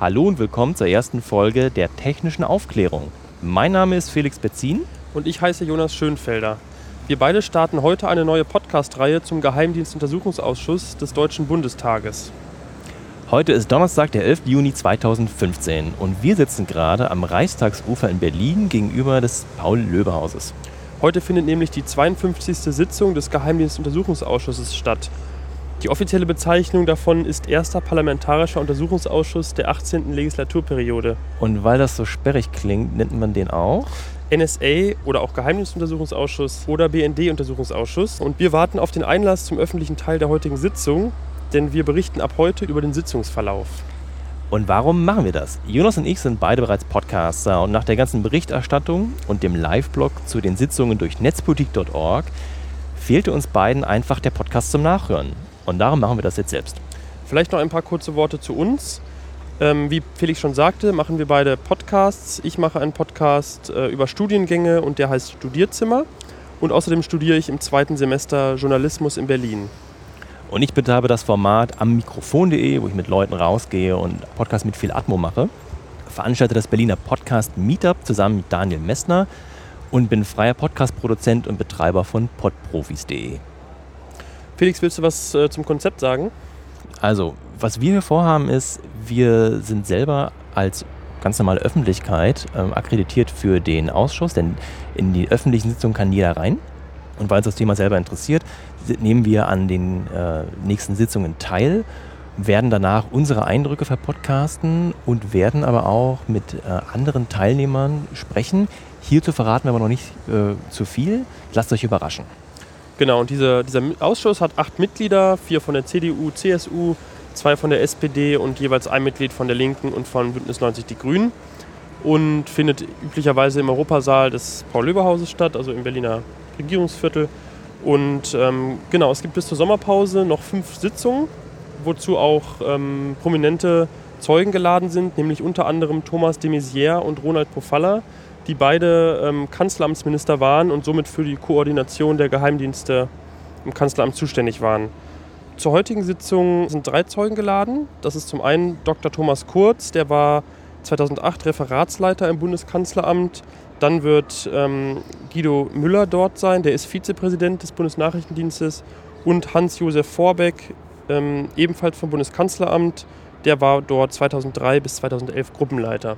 Hallo und willkommen zur ersten Folge der technischen Aufklärung. Mein Name ist Felix Betzin. Und ich heiße Jonas Schönfelder. Wir beide starten heute eine neue Podcast-Reihe zum Geheimdienstuntersuchungsausschuss des Deutschen Bundestages. Heute ist Donnerstag, der 11. Juni 2015 und wir sitzen gerade am Reichstagsufer in Berlin gegenüber des Paul-Löbe-Hauses. Heute findet nämlich die 52. Sitzung des Geheimdienstuntersuchungsausschusses statt. Die offizielle Bezeichnung davon ist Erster Parlamentarischer Untersuchungsausschuss der 18. Legislaturperiode. Und weil das so sperrig klingt, nennt man den auch? NSA oder auch Geheimdienstuntersuchungsausschuss oder BND-Untersuchungsausschuss. Und wir warten auf den Einlass zum öffentlichen Teil der heutigen Sitzung, denn wir berichten ab heute über den Sitzungsverlauf. Und warum machen wir das? Jonas und ich sind beide bereits Podcaster und nach der ganzen Berichterstattung und dem Live-Blog zu den Sitzungen durch netzpolitik.org fehlte uns beiden einfach der Podcast zum Nachhören. Und darum machen wir das jetzt selbst. Vielleicht noch ein paar kurze Worte zu uns. Ähm, wie Felix schon sagte, machen wir beide Podcasts. Ich mache einen Podcast äh, über Studiengänge und der heißt Studierzimmer. Und außerdem studiere ich im zweiten Semester Journalismus in Berlin. Und ich betreibe das Format am Mikrofon.de, wo ich mit Leuten rausgehe und Podcast mit viel Atmo mache. Veranstalte das Berliner Podcast Meetup zusammen mit Daniel Messner und bin freier Podcast-Produzent und Betreiber von podprofis.de. Felix, willst du was äh, zum Konzept sagen? Also, was wir hier vorhaben ist, wir sind selber als ganz normale Öffentlichkeit ähm, akkreditiert für den Ausschuss, denn in die öffentlichen Sitzungen kann jeder rein. Und weil uns das Thema selber interessiert, nehmen wir an den äh, nächsten Sitzungen teil, werden danach unsere Eindrücke verpodcasten und werden aber auch mit äh, anderen Teilnehmern sprechen. Hierzu verraten wir aber noch nicht äh, zu viel. Lasst euch überraschen. Genau, und dieser, dieser Ausschuss hat acht Mitglieder, vier von der CDU, CSU, zwei von der SPD und jeweils ein Mitglied von der Linken und von Bündnis 90 Die Grünen. Und findet üblicherweise im Europasaal des Paul-Löber-Hauses statt, also im Berliner Regierungsviertel. Und ähm, genau, es gibt bis zur Sommerpause noch fünf Sitzungen, wozu auch ähm, prominente Zeugen geladen sind, nämlich unter anderem Thomas de Maizière und Ronald Pofalla, die beide ähm, Kanzleramtsminister waren und somit für die Koordination der Geheimdienste im Kanzleramt zuständig waren. Zur heutigen Sitzung sind drei Zeugen geladen. Das ist zum einen Dr. Thomas Kurz, der war 2008 Referatsleiter im Bundeskanzleramt. Dann wird ähm, Guido Müller dort sein, der ist Vizepräsident des Bundesnachrichtendienstes. Und Hans-Josef Vorbeck, ähm, ebenfalls vom Bundeskanzleramt, der war dort 2003 bis 2011 Gruppenleiter.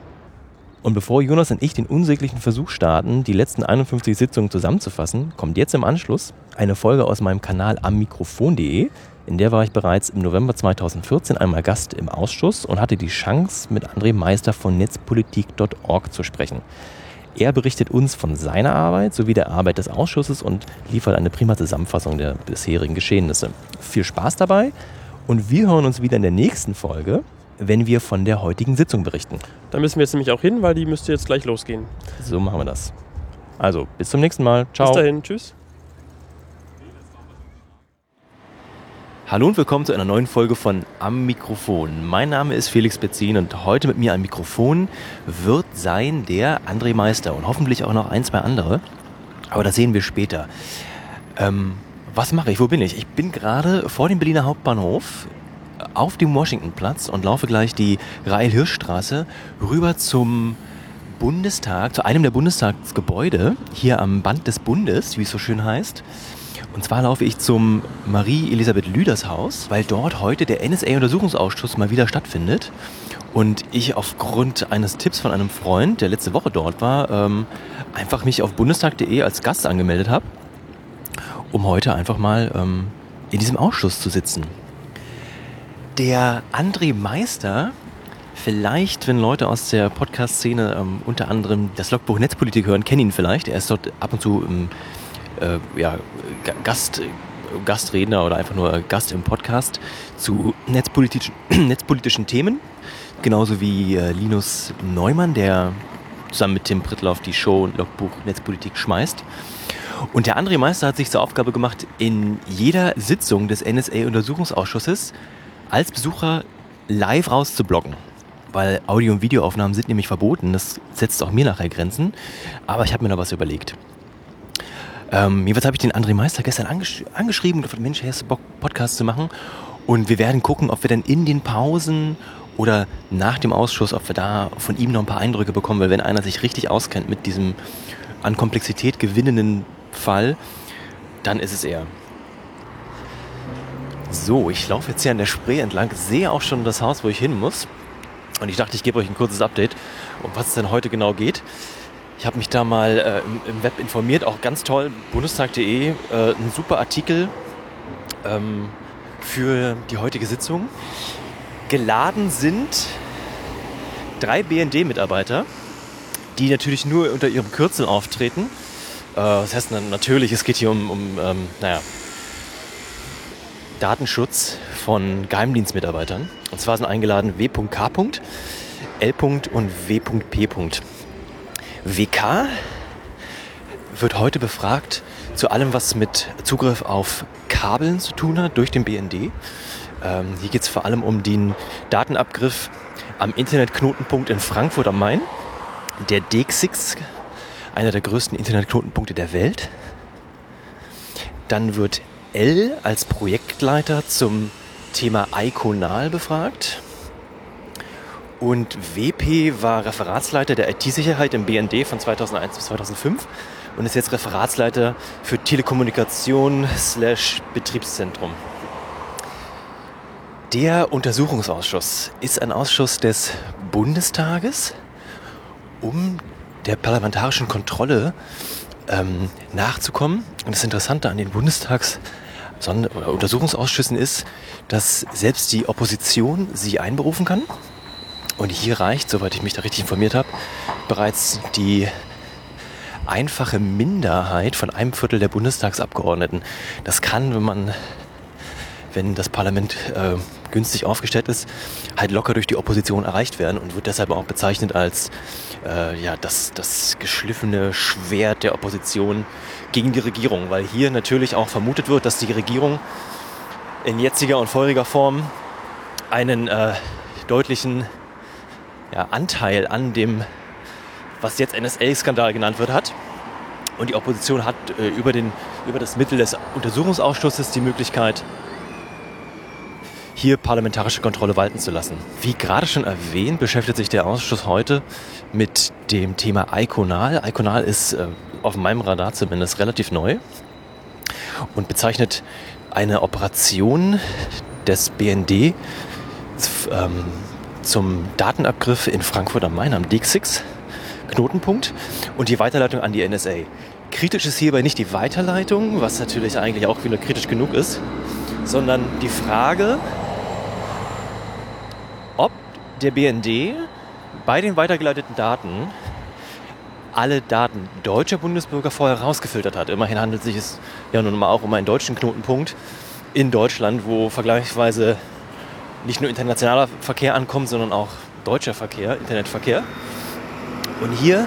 Und bevor Jonas und ich den unsäglichen Versuch starten, die letzten 51 Sitzungen zusammenzufassen, kommt jetzt im Anschluss eine Folge aus meinem Kanal am Mikrofon.de. In der war ich bereits im November 2014 einmal Gast im Ausschuss und hatte die Chance, mit André Meister von netzpolitik.org zu sprechen. Er berichtet uns von seiner Arbeit sowie der Arbeit des Ausschusses und liefert eine prima Zusammenfassung der bisherigen Geschehnisse. Viel Spaß dabei und wir hören uns wieder in der nächsten Folge wenn wir von der heutigen Sitzung berichten. Da müssen wir jetzt nämlich auch hin, weil die müsste jetzt gleich losgehen. So machen wir das. Also, bis zum nächsten Mal. Ciao. Bis dahin. Tschüss. Hallo und willkommen zu einer neuen Folge von Am Mikrofon. Mein Name ist Felix Betzin und heute mit mir am Mikrofon wird sein der André Meister und hoffentlich auch noch ein, zwei andere. Aber das sehen wir später. Ähm, was mache ich? Wo bin ich? Ich bin gerade vor dem Berliner Hauptbahnhof auf dem Washingtonplatz und laufe gleich die Rail-Hirsch-Straße rüber zum Bundestag, zu einem der Bundestagsgebäude, hier am Band des Bundes, wie es so schön heißt. Und zwar laufe ich zum Marie-Elisabeth Lüders Haus, weil dort heute der NSA-Untersuchungsausschuss mal wieder stattfindet. Und ich aufgrund eines Tipps von einem Freund, der letzte Woche dort war, ähm, einfach mich auf bundestag.de als Gast angemeldet habe, um heute einfach mal ähm, in diesem Ausschuss zu sitzen. Der André Meister, vielleicht, wenn Leute aus der Podcast-Szene ähm, unter anderem das Logbuch Netzpolitik hören, kennen ihn vielleicht. Er ist dort ab und zu ähm, äh, ja, Gast, Gastredner oder einfach nur Gast im Podcast zu netzpolitischen, netzpolitischen Themen. Genauso wie äh, Linus Neumann, der zusammen mit Tim Prittloff die Show Logbuch Netzpolitik schmeißt. Und der André Meister hat sich zur Aufgabe gemacht, in jeder Sitzung des NSA-Untersuchungsausschusses als Besucher live rauszublocken. Weil Audio- und Videoaufnahmen sind nämlich verboten. Das setzt auch mir nachher Grenzen. Aber ich habe mir da was überlegt. Ähm, jedenfalls habe ich den André Meister gestern angesch angeschrieben und gefragt, Mensch, hast du Bock, Podcast zu machen? Und wir werden gucken, ob wir dann in den Pausen oder nach dem Ausschuss, ob wir da von ihm noch ein paar Eindrücke bekommen, weil wenn einer sich richtig auskennt mit diesem an Komplexität gewinnenden Fall, dann ist es er. So, ich laufe jetzt hier an der Spree entlang, sehe auch schon das Haus, wo ich hin muss. Und ich dachte, ich gebe euch ein kurzes Update, um was es denn heute genau geht. Ich habe mich da mal äh, im, im, Web informiert, auch ganz toll, bundestag.de, äh, ein super Artikel ähm, für die heutige Sitzung. Geladen sind drei BND-Mitarbeiter, die natürlich nur unter ihrem Kürzel auftreten. Äh, das heißt natürlich, es geht hier um, um ähm, naja, Datenschutz von Geheimdienstmitarbeitern. Und zwar sind eingeladen W.K. L. und W.P. WK wird heute befragt zu allem, was mit Zugriff auf Kabeln zu tun hat durch den BND. Ähm, hier geht es vor allem um den Datenabgriff am Internetknotenpunkt in Frankfurt am Main, der DXIX, einer der größten Internetknotenpunkte der Welt. Dann wird L als Projektleiter zum Thema Iconal befragt. Und WP war Referatsleiter der IT-Sicherheit im BND von 2001 bis 2005 und ist jetzt Referatsleiter für Telekommunikation slash Betriebszentrum. Der Untersuchungsausschuss ist ein Ausschuss des Bundestages, um der parlamentarischen Kontrolle ähm, nachzukommen. Und das Interessante an den Bundestags- oder Untersuchungsausschüssen ist, dass selbst die Opposition sie einberufen kann. Und hier reicht, soweit ich mich da richtig informiert habe, bereits die einfache Minderheit von einem Viertel der Bundestagsabgeordneten. Das kann, wenn man wenn das Parlament äh, günstig aufgestellt ist, halt locker durch die Opposition erreicht werden und wird deshalb auch bezeichnet als äh, ja, das, das geschliffene Schwert der Opposition gegen die Regierung, weil hier natürlich auch vermutet wird, dass die Regierung in jetziger und feuriger Form einen äh, deutlichen ja, Anteil an dem, was jetzt NSA-Skandal genannt wird, hat. Und die Opposition hat äh, über, den, über das Mittel des Untersuchungsausschusses die Möglichkeit, hier parlamentarische Kontrolle walten zu lassen. Wie gerade schon erwähnt, beschäftigt sich der Ausschuss heute mit dem Thema Iconal. Iconal ist äh, auf meinem Radar zumindest relativ neu und bezeichnet eine Operation des BND ähm, zum Datenabgriff in Frankfurt am Main am DXIX Knotenpunkt und die Weiterleitung an die NSA. Kritisch ist hierbei nicht die Weiterleitung, was natürlich eigentlich auch wieder kritisch genug ist, sondern die Frage, der BND bei den weitergeleiteten Daten alle Daten deutscher Bundesbürger vorher rausgefiltert hat. Immerhin handelt es sich ja nun mal auch um einen deutschen Knotenpunkt in Deutschland, wo vergleichsweise nicht nur internationaler Verkehr ankommt, sondern auch deutscher Verkehr, Internetverkehr. Und hier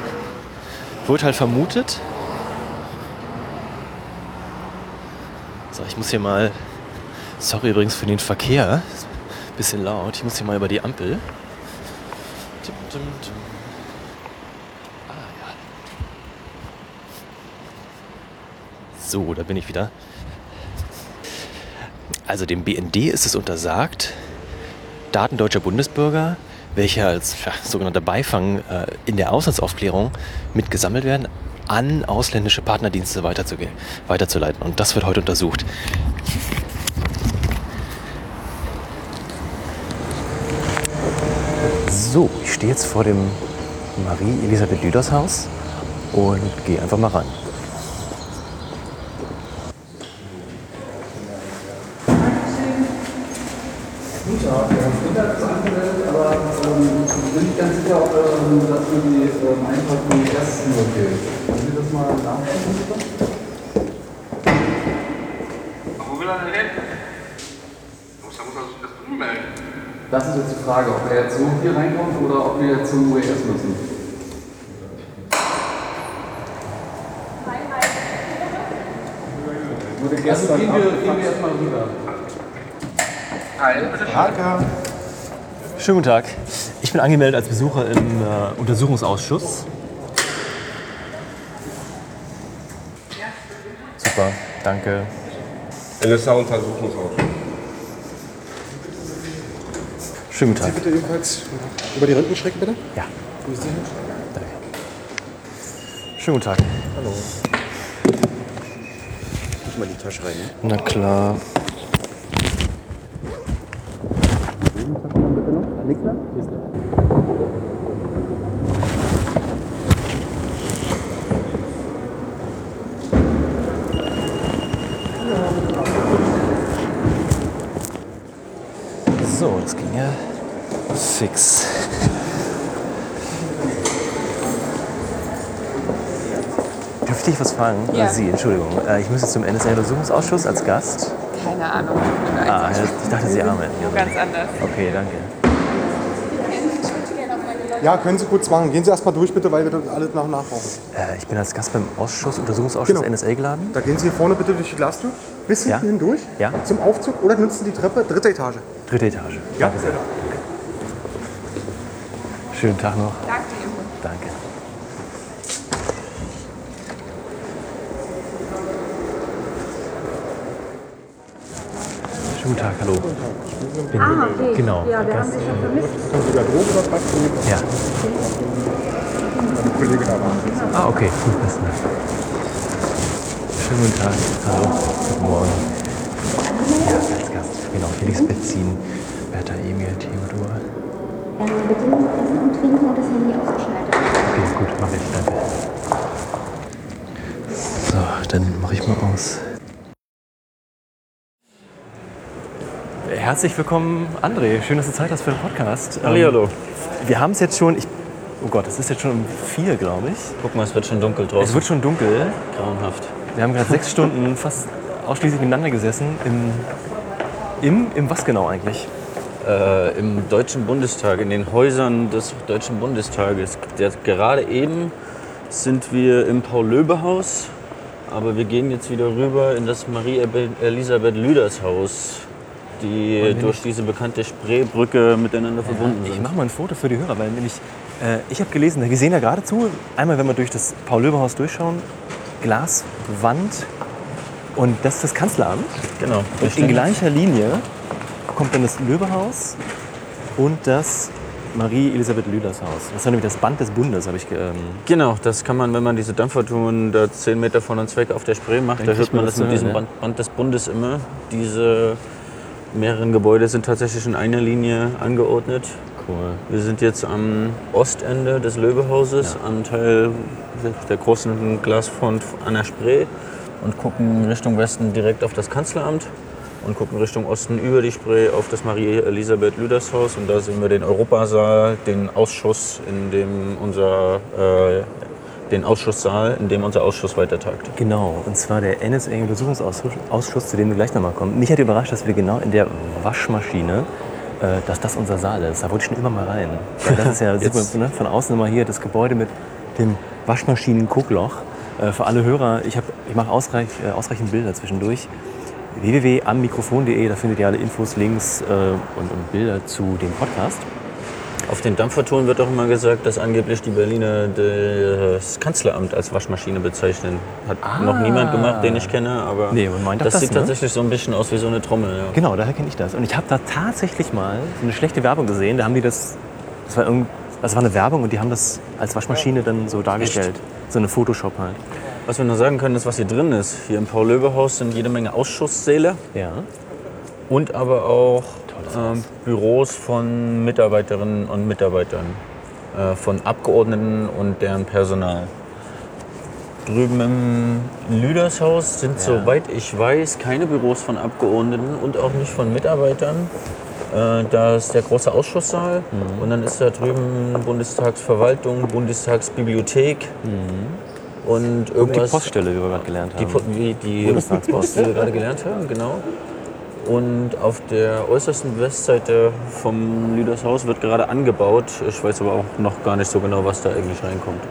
wird halt vermutet, so, ich muss hier mal, sorry übrigens für den Verkehr, bisschen laut, ich muss hier mal über die Ampel. Dum. Ah ja. So, da bin ich wieder. Also dem BND ist es untersagt, Daten deutscher Bundesbürger, welche als ja, sogenannter Beifang äh, in der Auslandsaufklärung mitgesammelt werden, an ausländische Partnerdienste weiterzuleiten. Und das wird heute untersucht. So, ich stehe jetzt vor dem Marie-Elisabeth Lüders Haus und gehe einfach mal rein. Guten Tag, Herr ist angemeldet, aber ähm, bin nicht ganz sicher, ob das für die ähm, den Gästen okay ist. Können Sie das mal nachschauen? Wo will er denn hin? Da muss er sich das drüben melden. Das ist jetzt die Frage, ob er jetzt so hier reinkommt oder ob wir jetzt zum UES müssen. Wurde gestern also gehen wir, gehen wir erstmal rüber. Hi, bitte Schönen guten Tag. Ich bin angemeldet als Besucher im äh, Untersuchungsausschuss. Super, danke. NSA-Untersuchungsausschuss. Schönen guten Sie Tag. bitte ebenfalls über die Rindenstrecke, bitte. Ja, ist die hin? danke. Schönen guten Tag. Hallo. Guck mal in die Tasche rein. Ne? Na klar. So, das ging ja fix. Dürfte ich was fragen? Ja. Sie, Entschuldigung. Äh, Ich muss jetzt zum NSA-Untersuchungsausschuss als Gast. Keine Ahnung. Ich Ah, ich dachte, Sie arbeiten hier. ganz anders. Okay, danke. Ja, können Sie kurz machen. Gehen Sie erstmal durch, bitte, weil wir das alles nach und nach brauchen. Äh, ich bin als Gast beim Ausschuss, Untersuchungsausschuss Genau. NSA geladen. Da gehen Sie hier vorne bitte durch die Glastür. Bis Ja. hinten hindurch. Ja. Zum Aufzug oder nutzen die Treppe, dritte Etage. Dritte Etage. Ja, Danke sehr. Schönen Tag noch. Danke. Schönen guten Tag, hallo. Bin Ah, okay. Genau. Ja, wir haben schon vermisst. Können Sie oder was? Ja. Ein Kollege da war. Ah, okay. Gut, besten Dank. Schönen guten Tag. Hallo. Guten Morgen. Ja, als Gast. Genau, Felix Betzin, Bertha Emil, Theodor. Ähm, bitte Essen und Trinken und das Handy ausgeschaltet. Okay, gut, mache ich. Danke. So, dann mache ich mal aus. Herzlich willkommen, André. Schön, dass du Zeit hast für den Podcast. Ähm, Hallihallo. Wir haben es jetzt schon, ich, oh Gott, es ist jetzt schon um vier, glaube ich. Guck mal, es wird schon dunkel Es draußen. wird schon dunkel. grauenhaft. Wir haben gerade sechs Stunden fast ausschließlich miteinander gesessen. Im, im, im was genau eigentlich? Äh, Im Deutschen Bundestag, in den Häusern des Deutschen Bundestages. Der, gerade eben sind wir im Paul-Löbe-Haus, aber wir gehen jetzt wieder rüber in das Marie-Elisabeth Lüders-Haus, die durch diese bekannte Spreebrücke miteinander verbunden Ich sind. mache mal ein Foto für die Hörer, weil nämlich äh, ich habe gelesen, wir sehen ja geradezu, einmal wenn wir durch das Paul-Löbe-Haus durchschauen, Glaswand und das ist das Kanzleramt. Genau. Und in gleicher Linie kommt dann das Löbehaus und das Marie-Elisabeth Lüders Haus. Das war nämlich das Band des Bundes, habe ich ähm, Genau, das kann man, wenn man diese Dampfertouren da 10 Meter von uns weg auf der Spree macht, Dann da hört man das das mit diesem hören, Band, Band des Bundes immer. Diese mehreren Gebäude sind tatsächlich in einer Linie angeordnet. Cool. Wir sind jetzt am Ostende des Löwehauses, am Teil der großen Glasfront an der Spree und gucken Richtung Westen direkt auf das Kanzleramt und gucken Richtung Osten über die Spree auf das Marie-Elisabeth Lüders Haus und da sehen wir den Europasaal, den Ausschuss, in dem unser äh, den Ausschusssaal, in dem unser Ausschuss weiter tagt. Genau, und zwar der NSA-Untersuchungsausschuss, Ausschuss, zu dem wir gleich nochmal kommen. Mich hat überrascht, dass wir genau in der Waschmaschine, äh, dass das unser Saal ist. Da wollte ich schon immer mal rein. Weil das ist ja Jetzt- ne, von außen immer hier das Gebäude mit dem Waschmaschinen-Guckloch. Äh, für alle Hörer, ich, hab- ich mache ausreich, äh, ausreichend Bilder zwischendurch. www.ammikrofon.de, da findet ihr alle Infos, Links äh, und, und Bilder zu dem Podcast. Auf den Dampfertouren wird auch immer gesagt, dass angeblich die Berliner das Kanzleramt als Waschmaschine bezeichnen. Hat noch niemand gemacht, den ich kenne, aber Nee, man meint doch das, das, sieht ne? tatsächlich so ein bisschen aus wie so eine Trommel. Ja. Genau, daher kenne ich das. Und ich habe da tatsächlich mal so eine schlechte Werbung gesehen. Da haben die das, das war, irgend, das war eine Werbung und die haben das als Waschmaschine dann so dargestellt. So eine Photoshop halt. Was wir nur sagen können, ist, was hier drin ist. Hier im Paul-Löbe-Haus sind jede Menge Ausschusssäle Ja. und aber auch ähm. Büros von Mitarbeiterinnen und Mitarbeitern, äh, von Abgeordneten und deren Personal. Drüben im Lüdershaus sind, soweit ich weiß, keine Büros von Abgeordneten und auch nicht von Mitarbeitern. Äh, Da ist der große Ausschusssaal Mhm. und dann ist da drüben Bundestagsverwaltung, Bundestagsbibliothek und Und die irgendwas. Poststelle, wie wir gerade gelernt Die, haben. Po- wie die Bundestagspost. die wir gerade gelernt haben, genau. Und auf der äußersten Westseite vom Lüdershaus wird gerade angebaut. Ich weiß aber auch noch gar nicht so genau, was da eigentlich reinkommt.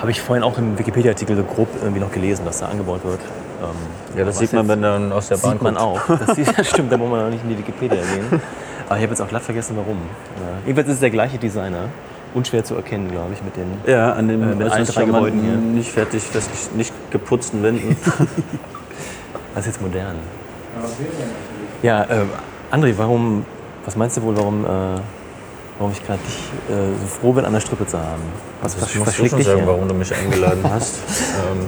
Habe ich vorhin auch im Wikipedia-Artikel so grob irgendwie noch gelesen, dass da angebaut wird. Ähm, Ja, das sieht man, wenn dann aus der Bahn Sieht man guckt. auch. Das sieht, stimmt, da muss man auch nicht in die Wikipedia gehen. Aber ich habe jetzt auch glatt vergessen, warum. Ja. Jedenfalls ist es der gleiche Designer. Unschwer zu erkennen, glaube ich, mit den. Ja, an den Äh, mit allen drei Gebäuden charmanten, nicht fertig, nicht geputzten Wänden. Das ist jetzt modern. Ja, äh, André, warum, Was meinst du wohl, warum, äh, warum ich gerade dich äh, so froh bin, an der Strippe zu haben? Was, Das was, musst was du schlägt schon dich sagen, her? warum du mich eingeladen hast. ähm,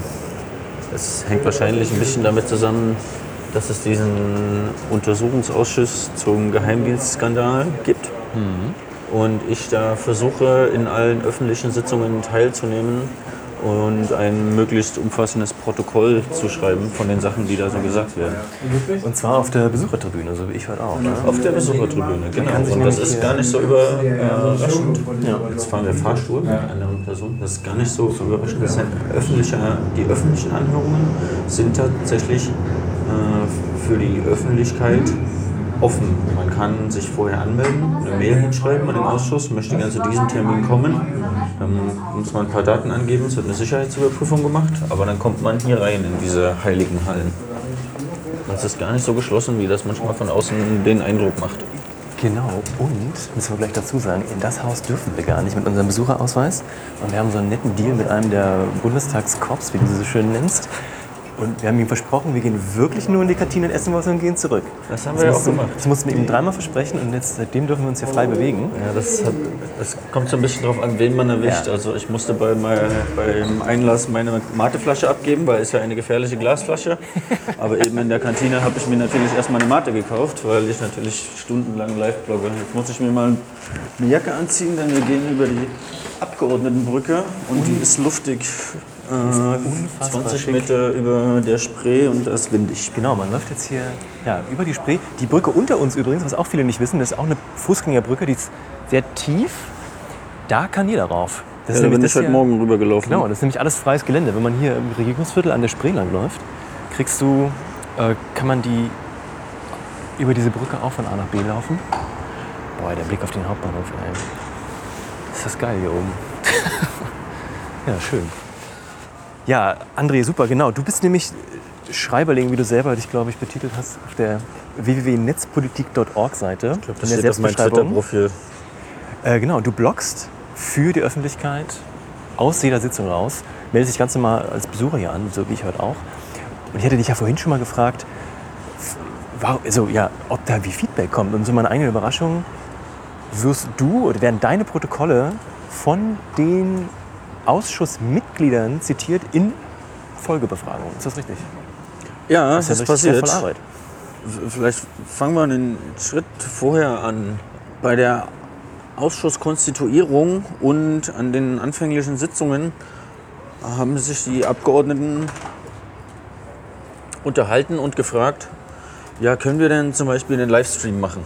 es hängt wahrscheinlich ein bisschen damit zusammen, dass es diesen Untersuchungsausschuss zum Geheimdienstskandal gibt. Und ich da versuche, in allen öffentlichen Sitzungen teilzunehmen und ein möglichst umfassendes Protokoll zu schreiben von den Sachen, die da so gesagt werden. Und zwar auf der Besuchertribüne, so wie ich heute auch. Ne? Auf der Besuchertribüne, genau. Und das ist gar nicht so überraschend. Jetzt fahren wir Fahrstuhl mit anderen Personen. Das ist gar nicht so überraschend. Das sind öffentliche, die öffentlichen Anhörungen sind tatsächlich äh, für die Öffentlichkeit offen. Man kann sich vorher anmelden, eine Mail hinschreiben an den Ausschuss, möchte gerne zu diesem Termin kommen. Dann muss man ein paar Daten angeben, es wird eine Sicherheitsüberprüfung gemacht, aber dann kommt man hier rein in diese heiligen Hallen. Das ist gar nicht so geschlossen, wie das manchmal von außen den Eindruck macht. Genau, und, müssen wir gleich dazu sagen, in das Haus dürfen wir gar nicht mit unserem Besucherausweis. Und wir haben so einen netten Deal mit einem der Bundestagskorps, wie du sie so schön nennst. Und wir haben ihm versprochen, wir gehen wirklich nur in die Kantine und essen was und gehen zurück. Das haben wir ja auch gemacht. Das mussten wir ihm dreimal versprechen und jetzt, seitdem dürfen wir uns hier frei bewegen. Ja, das, hat, das kommt so ein bisschen drauf an, wen man erwischt. Ja. Also ich musste bei, mein, beim Einlass meine Mateflasche abgeben, weil es ja eine gefährliche Glasflasche. Aber eben in der Kantine habe ich mir natürlich erstmal eine Mate gekauft, weil ich natürlich stundenlang live blogge. Jetzt muss ich mir mal eine Jacke anziehen, denn wir gehen über die Abgeordnetenbrücke und die ist luftig. Äh, 20 schick. Meter über der Spree und das ist windig. Genau, man läuft jetzt hier ja, über die Spree. Die Brücke unter uns übrigens, was auch viele nicht wissen, das ist auch eine Fußgängerbrücke, die ist sehr tief. Da kann jeder rauf. Das Ja, da bin ich heute Morgen rübergelaufen. Genau, das ist nämlich alles freies Gelände. Wenn man hier im Regierungsviertel an der Spree lang läuft, kriegst du, äh, kann man die über diese Brücke auch von A nach B laufen. Boah, der Blick auf den Hauptbahnhof, ey. Ist das geil hier oben. ja, schön. Ja, André, super, genau. Du bist nämlich Schreiberling, wie du selber dich, glaube ich, betitelt hast, auf der www.netzpolitik.org-Seite. Ich glaube, das steht auf meinem Twitter-Profil. Äh, genau, du bloggst für die Öffentlichkeit aus jeder Sitzung raus, meldest dich ganz normal als Besucher hier an, so wie ich heute auch. Und ich hatte dich ja vorhin schon mal gefragt, also, ja, ob da wie Feedback kommt. Und so meine eigene Überraschung, wirst du oder werden deine Protokolle von den Ausschussmitgliedern zitiert in Folgebefragungen. Ist das richtig? Ja, Das das ist ist passiert. Arbeit. Vielleicht fangen wir einen Schritt vorher an. Bei der Ausschusskonstituierung und an den anfänglichen Sitzungen haben sich die Abgeordneten unterhalten und gefragt, ja, können wir denn zum Beispiel einen Livestream machen?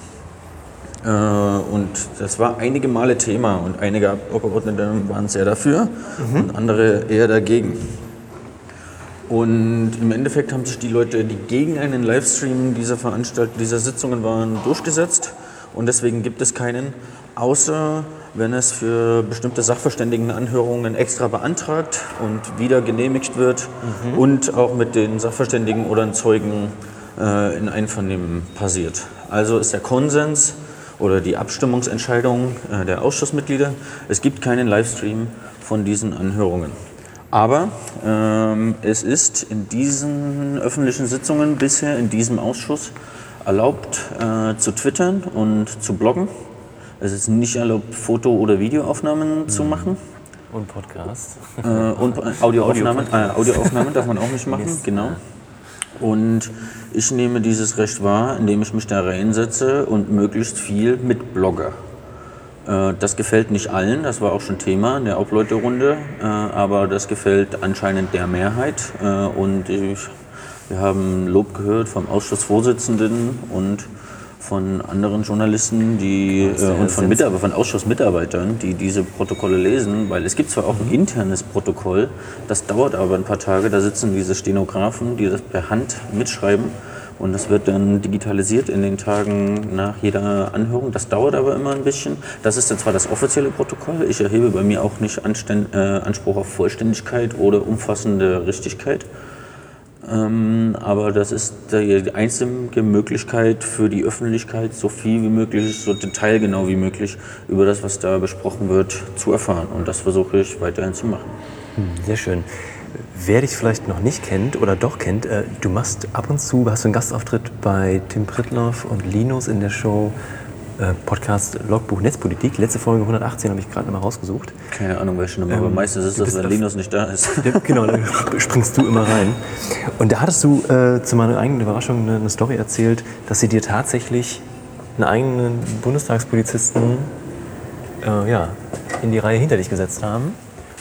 Äh, und das war einige Male Thema und einige Abgeordnete waren sehr dafür und andere eher dagegen. Und im Endeffekt haben sich die Leute, die gegen einen Livestream dieser Veranstaltung, dieser Sitzungen waren, durchgesetzt. Und deswegen gibt es keinen, außer wenn es für bestimmte Sachverständigenanhörungen extra beantragt und wieder genehmigt wird und auch mit den Sachverständigen oder den Zeugen äh, in Einvernehmen passiert. Also ist der Konsens oder die Abstimmungsentscheidung äh, der Ausschussmitglieder, es gibt keinen Livestream von diesen Anhörungen. Aber ähm, es ist in diesen öffentlichen Sitzungen bisher in diesem Ausschuss erlaubt äh, zu twittern und zu bloggen. Es ist nicht erlaubt, Foto- oder Videoaufnahmen zu machen. Und Podcast. Äh, und Audioaufnahmen, äh, Audioaufnahmen darf man auch nicht machen, genau. Und ich nehme dieses Recht wahr, indem ich mich da reinsetze und möglichst viel mitblogge. Äh, Das gefällt nicht allen, das war auch schon Thema in der Obleute-Runde, äh, aber das gefällt anscheinend der Mehrheit. Äh, Und ich, wir haben Lob gehört vom Ausschussvorsitzenden und von anderen Journalisten die, äh, und von, Mitarbeiter, von Ausschussmitarbeitern, die diese Protokolle lesen, weil es gibt zwar auch ein internes Protokoll, das dauert aber ein paar Tage, da sitzen diese Stenografen, die das per Hand mitschreiben und das wird dann digitalisiert in den Tagen nach jeder Anhörung. Das dauert aber immer ein bisschen. Das ist dann zwar das offizielle Protokoll, ich erhebe bei mir auch nicht Anständ, äh, Anspruch auf Vollständigkeit oder umfassende Richtigkeit. Ähm, aber das ist die einzige Möglichkeit für die Öffentlichkeit, so viel wie möglich, so detailgenau wie möglich über das, was da besprochen wird, zu erfahren. Und das versuche ich weiterhin zu machen. Sehr schön. Wer dich vielleicht noch nicht kennt oder doch kennt, äh, du machst ab und zu, hast du einen Gastauftritt bei Tim Pritloff und Linus in der Show Podcast Logbuch Netzpolitik. Letzte Folge 118 habe ich gerade noch mal rausgesucht. Keine Ahnung, welche Nummer, aber Ähm, meistens ist das, wenn Linus nicht da ist. Ja, genau, da springst du immer rein. Und da hattest du äh, zu meiner eigenen Überraschung eine, eine Story erzählt, dass sie dir tatsächlich einen eigenen Bundestagspolizisten äh, ja, in die Reihe hinter dich gesetzt haben.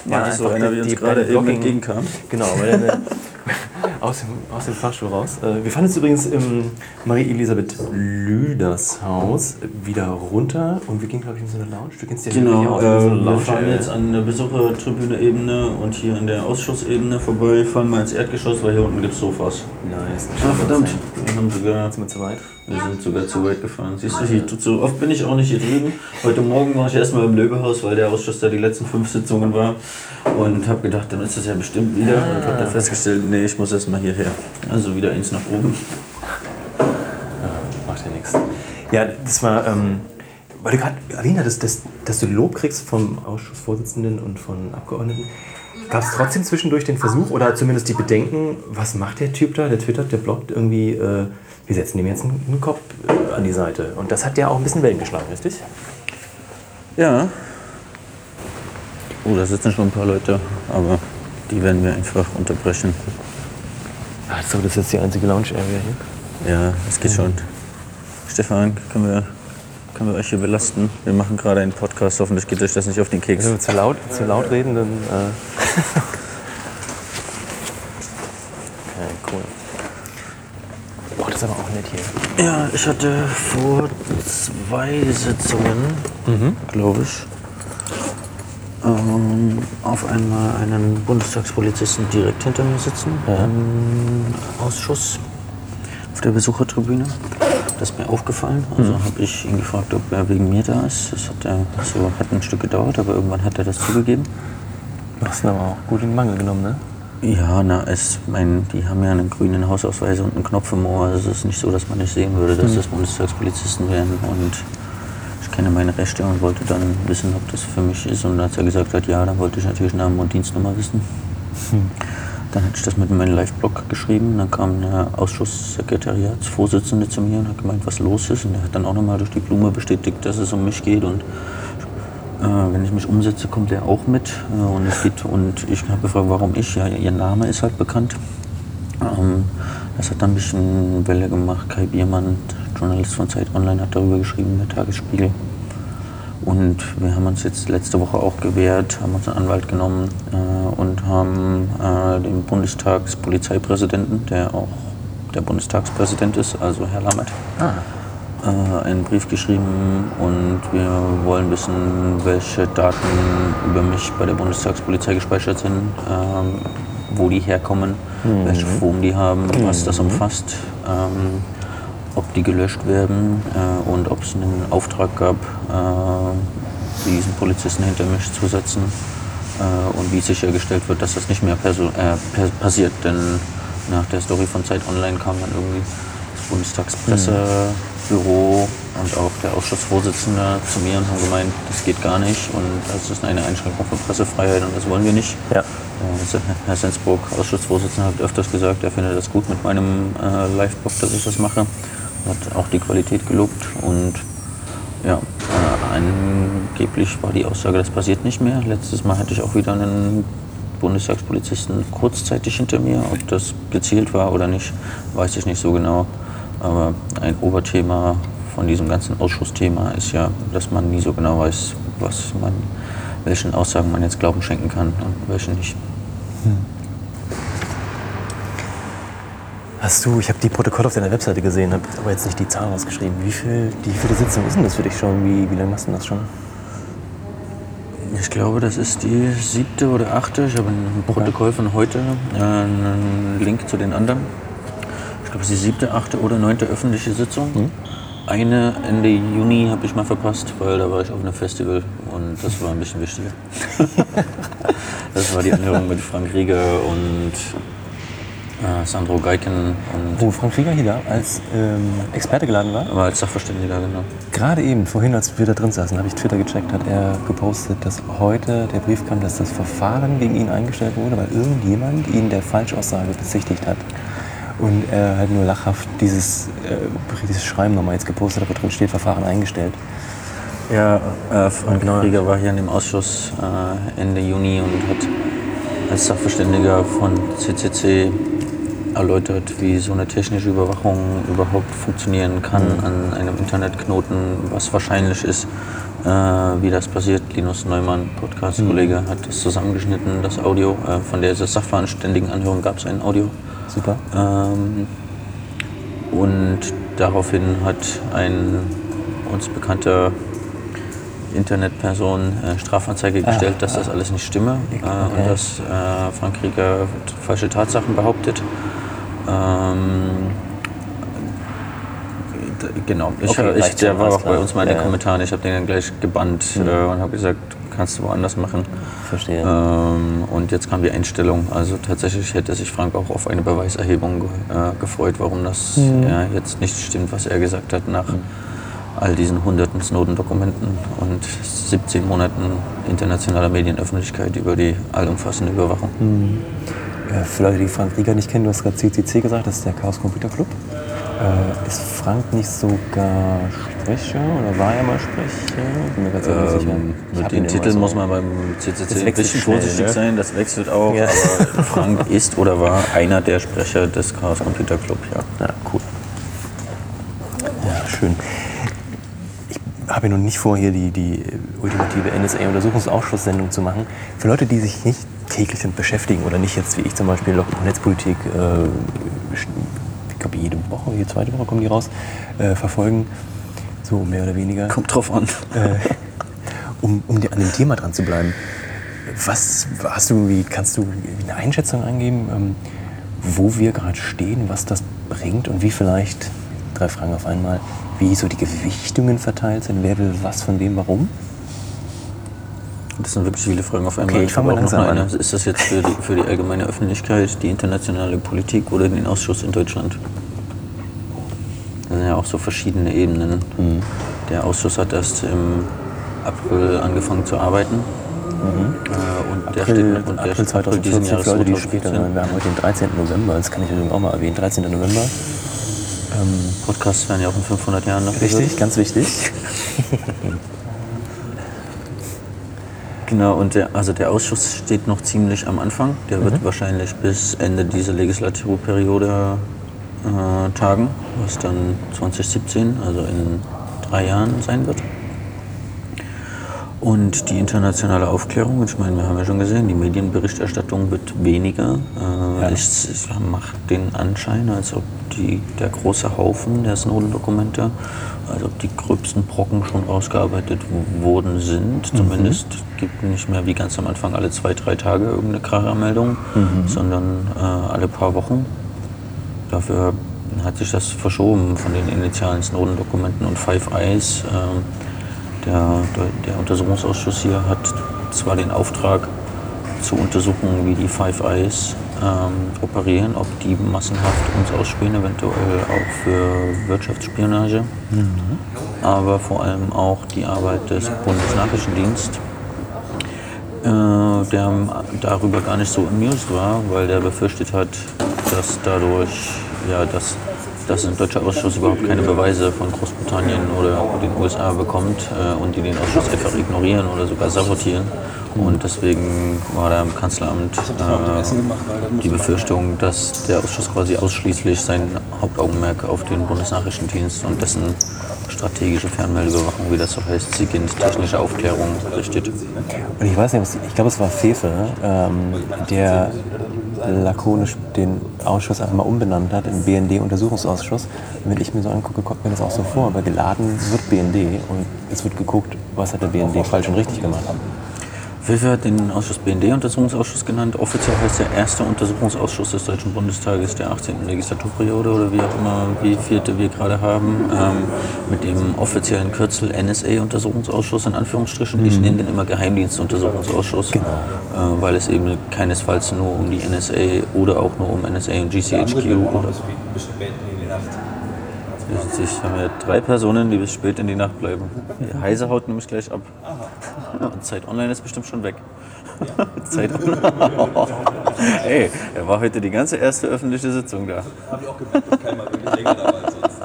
Ja, Weil so einer, wie uns gerade eben entgegenkam. Genau, weil deine, aus, dem, aus dem Fahrstuhl raus. Äh, wir fahren jetzt übrigens im Marie-Elisabeth Lüders Haus wieder runter und wir gehen, glaube ich, in so eine Lounge. Du kennst ja hier Genau, so äh, wir Lounge, fahren äh, jetzt an der Besuchertribüne-Ebene und hier in der Ausschussebene vorbei, fahren mal ins Erdgeschoss, weil hier unten gibt es Sofas. Nice. Ah, verdammt, wir, haben sogar, Sind wir zu weit? wir sind sogar zu weit gefahren. Siehst du, hier, so oft bin ich auch nicht hier drüben. Heute Morgen war ich erstmal im Löwehaus, weil der Ausschuss da die letzten fünf Sitzungen war. Und habe gedacht, dann ist das ja bestimmt wieder. Und habe dann festgestellt, nee, ich muss erstmal hierher. Also wieder eins nach oben. Macht ja nichts. Ja, das war, ähm, weil du gerade erwähnt hattest, dass, dass du Lob kriegst vom Ausschussvorsitzenden und von Abgeordneten. Gab es trotzdem zwischendurch den Versuch oder zumindest die Bedenken, was macht der Typ da, der twittert, der bloggt irgendwie, äh, wir setzen dem jetzt einen, einen Kopf äh, an die Seite. Und das hat ja auch ein bisschen Wellen geschlagen, richtig? Ja. Oh, da sitzen schon ein paar Leute, aber die werden wir einfach unterbrechen. Ach so, das ist jetzt die einzige Lounge-Area hier. Ja, es geht schon. Stefan, können wir, können wir euch hier belasten? Wir machen gerade einen Podcast, hoffentlich geht euch das nicht auf den Keks. Wenn wir zu laut, zu laut reden, dann. Äh okay, cool. Boah, das ist aber auch nett hier. Ja, ich hatte vor zwei Sitzungen, glaube ich, ähm, auf einmal einen Bundestagspolizisten direkt hinter mir sitzen im Ausschuss auf der Besuchertribüne. Das ist mir aufgefallen. Also habe ich ihn gefragt, ob er wegen mir da ist. Das hat, er, so, hat ein Stück gedauert, aber irgendwann hat er das zugegeben. Du hast ihn aber auch gut in den Mangel genommen, ne? Ja, na, es, mein, die haben ja einen grünen Hausausweis und einen Knopf im Ohr. Also es ist nicht so, dass man nicht sehen würde, dass das Bundestagspolizisten wären. Und kenne meine Rechte und wollte dann wissen, ob das für mich ist. Und als er gesagt hat, ja, dann wollte ich natürlich Namen und Dienstnummer wissen. Dann hatte ich das mit in meinen Live-Blog geschrieben. Dann kam der Ausschusssekretariatsvorsitzende zu mir und hat gemeint, was los ist. Und er hat dann auch nochmal durch die Blume bestätigt, dass es um mich geht. Und äh, wenn ich mich umsetze, kommt er auch mit. Äh, und, es geht, und ich habe gefragt, warum ich? Ja, ihr Name ist halt bekannt. Ähm, das hat dann ein bisschen Welle gemacht. Kai Biermann, Journalist von Zeit Online, hat darüber geschrieben, der Tagesspiegel. Und wir haben uns jetzt letzte Woche auch gewehrt, haben uns einen Anwalt genommen äh, und haben äh, dem Bundestagspolizeipräsidenten, der auch der Bundestagspräsident ist, also Herr Lammert, äh, einen Brief geschrieben. Und wir wollen wissen, welche Daten über mich bei der Bundestagspolizei gespeichert sind, ähm, wo die herkommen, welche Form die haben, was das umfasst, ähm, ob die gelöscht werden äh, und ob es einen Auftrag gab, äh, diesen Polizisten hinter mich zu setzen äh, und wie sichergestellt wird, dass das nicht mehr äh, passiert. Denn nach der Story von Zeit Online kam dann irgendwie das Bundestagspressebüro und auch der Ausschussvorsitzende zu mir und haben gemeint, das geht gar nicht und das ist eine Einschränkung von Pressefreiheit und das wollen wir nicht. Ja. Äh, Herr Sensburg, Ausschussvorsitzender, hat öfters gesagt, er findet das gut mit meinem äh, Live-Blog, dass ich das mache. Hat auch die Qualität gelobt und ja, äh, angeblich war die Aussage, das passiert nicht mehr. Letztes Mal hatte ich auch wieder einen Bundestagspolizisten kurzzeitig hinter mir. Ob das gezielt war oder nicht, weiß ich nicht so genau. Aber ein Oberthema von diesem ganzen Ausschussthema ist ja, dass man nie so genau weiß, was man, welchen Aussagen man jetzt Glauben schenken kann und welche nicht. Hast du, ich habe die Protokolle auf deiner Webseite gesehen, habe aber jetzt nicht die Zahl rausgeschrieben. Wie viel, die viele Sitzung ist denn das für dich schon? Wie, wie lange machst du das schon? Ich glaube, das ist die siebte oder achte. Ich habe ein Protokoll von heute, äh, einen Link zu den anderen. Ich glaube, es ist die siebte, achte oder neunte öffentliche Sitzung. Eine Ende Juni habe ich mal verpasst, weil da war ich auf einem Festival und das war ein bisschen wichtiger. das war die Anhörung mit Frank Rieger und äh, Sandro Geiken und Wo Frank Krieger hier da als ähm, Experte geladen war? aber als Sachverständiger, genau. Gerade eben, vorhin, als wir da drin saßen, habe ich Twitter gecheckt, hat er gepostet, dass heute der Brief kam, dass das Verfahren gegen ihn eingestellt wurde, weil irgendjemand ihn der Falschaussage bezichtigt hat. Und er hat nur lachhaft dieses, äh, dieses Schreiben nochmal jetzt gepostet, wo drin steht, Verfahren eingestellt. Ja, äh, Frank Genau. Krieger war hier in dem Ausschuss äh, Ende Juni und hat als Sachverständiger von CCC erläutert, wie so eine technische Überwachung überhaupt funktionieren kann an einem Internetknoten, was wahrscheinlich ist, äh, wie das passiert. Linus Neumann, Podcast-Kollege, hat das zusammengeschnitten, das Audio. Äh, von der Sachverständigenanhörung gab es ein Audio. Super. Ähm, und daraufhin hat ein uns bekannter Internetperson äh, Strafanzeige gestellt, dass das alles nicht stimme äh, Okay. und dass äh, Frank Krieger falsche Tatsachen behauptet. Ähm, genau, ich, Okay, ich, der war auch bei klar. uns mal in den Ja, ja. Kommentaren. Ich habe den dann gleich gebannt äh, und habe gesagt, kannst du woanders machen. Verstehe. Ähm, und jetzt kam die Einstellung. Also tatsächlich hätte sich Frank auch auf eine Beweiserhebung ge äh, gefreut, warum das ja, jetzt nicht stimmt, was er gesagt hat nach all diesen hunderten Snowden-Dokumenten und 17 Monaten internationaler Medienöffentlichkeit über die allumfassende Überwachung. Äh, Für Leute, die Frank Rieger nicht kennen, du hast gerade CCC gesagt, das ist der Chaos Computer Club. Äh, ist Frank nicht sogar Sprecher oder war er mal Sprecher? Bin mir ganz ähm, sicher. Ich Mit den Titeln so. muss man beim CCC ein bisschen vorsichtig ne? sein, das wechselt auch. Ja. Aber Frank ist oder war einer der Sprecher des Chaos Computer Club, ja. Ja, cool. Ja, schön. Ich habe ja nun nicht vor, hier die, die ultimative NSA-Untersuchungsausschuss-Sendung zu machen. Für Leute, die sich nicht täglich damit beschäftigen oder nicht jetzt wie ich zum Beispiel noch Netzpolitik, äh, ich glaube jede Woche, jede zweite Woche kommen die raus, äh, verfolgen, so mehr oder weniger. Kommt drauf an. äh, um, um an dem Thema dran zu bleiben. Was hast du, wie kannst du eine Einschätzung angeben, ähm, wo wir gerade stehen, was das bringt und wie vielleicht, drei Fragen auf einmal, wie so die Gewichtungen verteilt sind, wer will was von wem, warum? Das sind wirklich viele Fragen auf einmal. Okay, ich fang mal habe auch noch langsam eine. an. Ist das jetzt für die, für die allgemeine Öffentlichkeit, die internationale Politik oder den Ausschuss in Deutschland? Das sind ja auch so verschiedene Ebenen. Mhm. Der Ausschuss hat erst im April angefangen zu arbeiten. Äh, und der Mhm. April, steht, und der April 2014 diesen für Jahres Leute, die 2014. später. Wir haben heute den 13. November, das kann ich übrigens auch mal erwähnen, 13. November. Podcasts werden ja auch in 500 Jahren noch Richtig, ganz wichtig. Genau, und der, also der Ausschuss steht noch ziemlich am Anfang. Der Mhm. wird wahrscheinlich bis Ende dieser Legislaturperiode äh, tagen, was dann 2017, also in drei Jahren sein wird. Und die internationale Aufklärung, ich meine, wir haben ja schon gesehen, die Medienberichterstattung wird weniger. Äh, Es, es macht den Anschein, als ob die, der große Haufen der Snowden-Dokumente, als ob die gröbsten Brocken schon ausgearbeitet worden sind. Zumindest gibt nicht mehr wie ganz am Anfang alle zwei, drei Tage irgendeine Kara-Meldung, sondern äh, alle paar Wochen. Dafür hat sich das verschoben von den initialen Snowden-Dokumenten und Five Eyes. ähm, der, der, der Untersuchungsausschuss hier hat zwar den Auftrag zu untersuchen, wie die Five Eyes ähm, operieren, ob die massenhaft uns ausspähen, eventuell auch für Wirtschaftsspionage, aber vor allem auch die Arbeit des Bundesnachrichtendienstes äh, der darüber gar nicht so amused war, weil der befürchtet hat, dass dadurch, ja, dass, dass ein deutscher Ausschuss überhaupt keine Beweise von Großbritannien oder den USA bekommt äh, und die den Ausschuss einfach ignorieren oder sogar sabotieren. Und deswegen war da im Kanzleramt äh, die Befürchtung, dass der Ausschuss quasi ausschließlich sein Hauptaugenmerk auf den Bundesnachrichtendienst und dessen strategische Fernmeldeüberwachung, wie das so heißt, SIGINT, technische Aufklärung richtet. Und ich weiß nicht, ich glaube, es war Fefe, ähm, der lakonisch den Ausschuss einfach mal umbenannt hat in BND-Untersuchungsausschuss. Und wenn ich mir so angucke, kommt mir das auch so vor. Aber geladen wird BND und es wird geguckt, was hat der BND falsch und richtig gemacht. Wilfe hat den Ausschuss BND-Untersuchungsausschuss genannt. Offiziell heißt der erste Untersuchungsausschuss des Deutschen Bundestages der 18. Legislaturperiode oder wie auch immer, wie vierte wir gerade haben, ähm, mit dem offiziellen Kürzel NSA-Untersuchungsausschuss in Anführungsstrichen. Ich nenne den immer Geheimdienstuntersuchungsausschuss, äh, weil es eben keinesfalls nur um die NSA oder auch nur um NSA und GCHQ oder Ich habe ja drei Personen, die bis spät in die Nacht bleiben. Heise haut nämlich gleich ab. Und Zeit Online ist bestimmt schon weg. Zeit Ey, er war heute die ganze erste öffentliche Sitzung da. Hab ich auch gemerkt, dass keiner wirklich länger dabei sonst.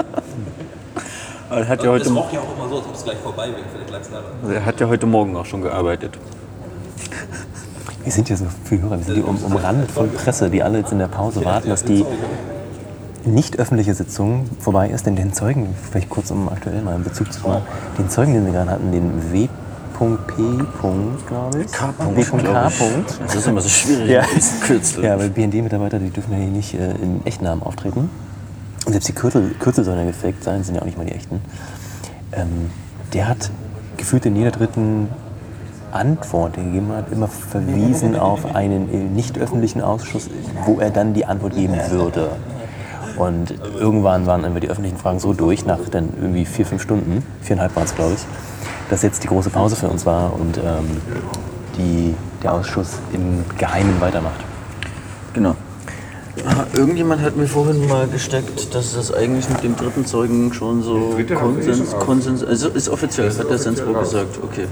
Er hat ja heute, Es roch ja auch immer so, als ob es gleich vorbei wäre. Vielleicht lag es daran. er hat ja heute Morgen auch schon gearbeitet. Wir sind hier so viele Hörer, wir sind hier um, umrandet von Presse, die alle jetzt in der Pause warten, dass die nicht öffentliche Sitzung vorbei ist, denn den Zeugen, vielleicht kurz um aktuell mal in Bezug zu machen, den Zeugen, den wir gerade hatten, den W.P. glaube ich. K. Glaub ich. Das ist immer so schwierig Ja. Kürzeln. Ja, weil BND-Mitarbeiter, die dürfen ja hier nicht äh, in Echtnamen auftreten. Und selbst die Kürzel, Kürzel sollen ja gefaked sein, sind ja auch nicht mal die echten. Ähm, der hat gefühlt in jeder dritten Antwort, die er gegeben hat, immer verwiesen auf einen äh, nicht öffentlichen Ausschuss, wo er dann die Antwort geben würde. Und irgendwann waren einfach die öffentlichen Fragen so durch, nach dann irgendwie vier, fünf Stunden, viereinhalb waren es, glaube ich, dass jetzt die große Pause für uns war und ähm, die, der Ausschuss im Geheimen weitermacht. Genau. Ah, Irgendjemand hat mir vorhin mal gesteckt, dass das eigentlich mit dem dritten Zeugen schon so Konsens, Konsens, also ist offiziell, hat der Sensburg gesagt, okay.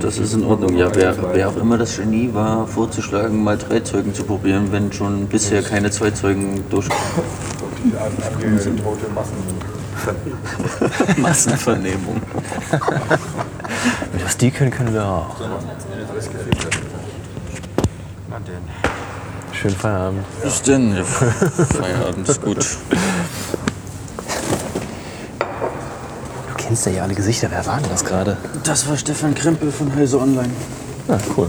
Das ist in Ordnung. Ja, wer, wer auch immer das Genie war, vorzuschlagen, mal drei Zeugen zu probieren, wenn schon bisher keine zwei Zeugen durchkommen. Massenvernehmung. Was die können, können wir auch. Schönen Feierabend. Was denn? Feierabend ist gut. Du kennst ja hier alle Gesichter. Wer war denn das gerade? Das war Stefan Krempel von Heise Online. Ah, cool.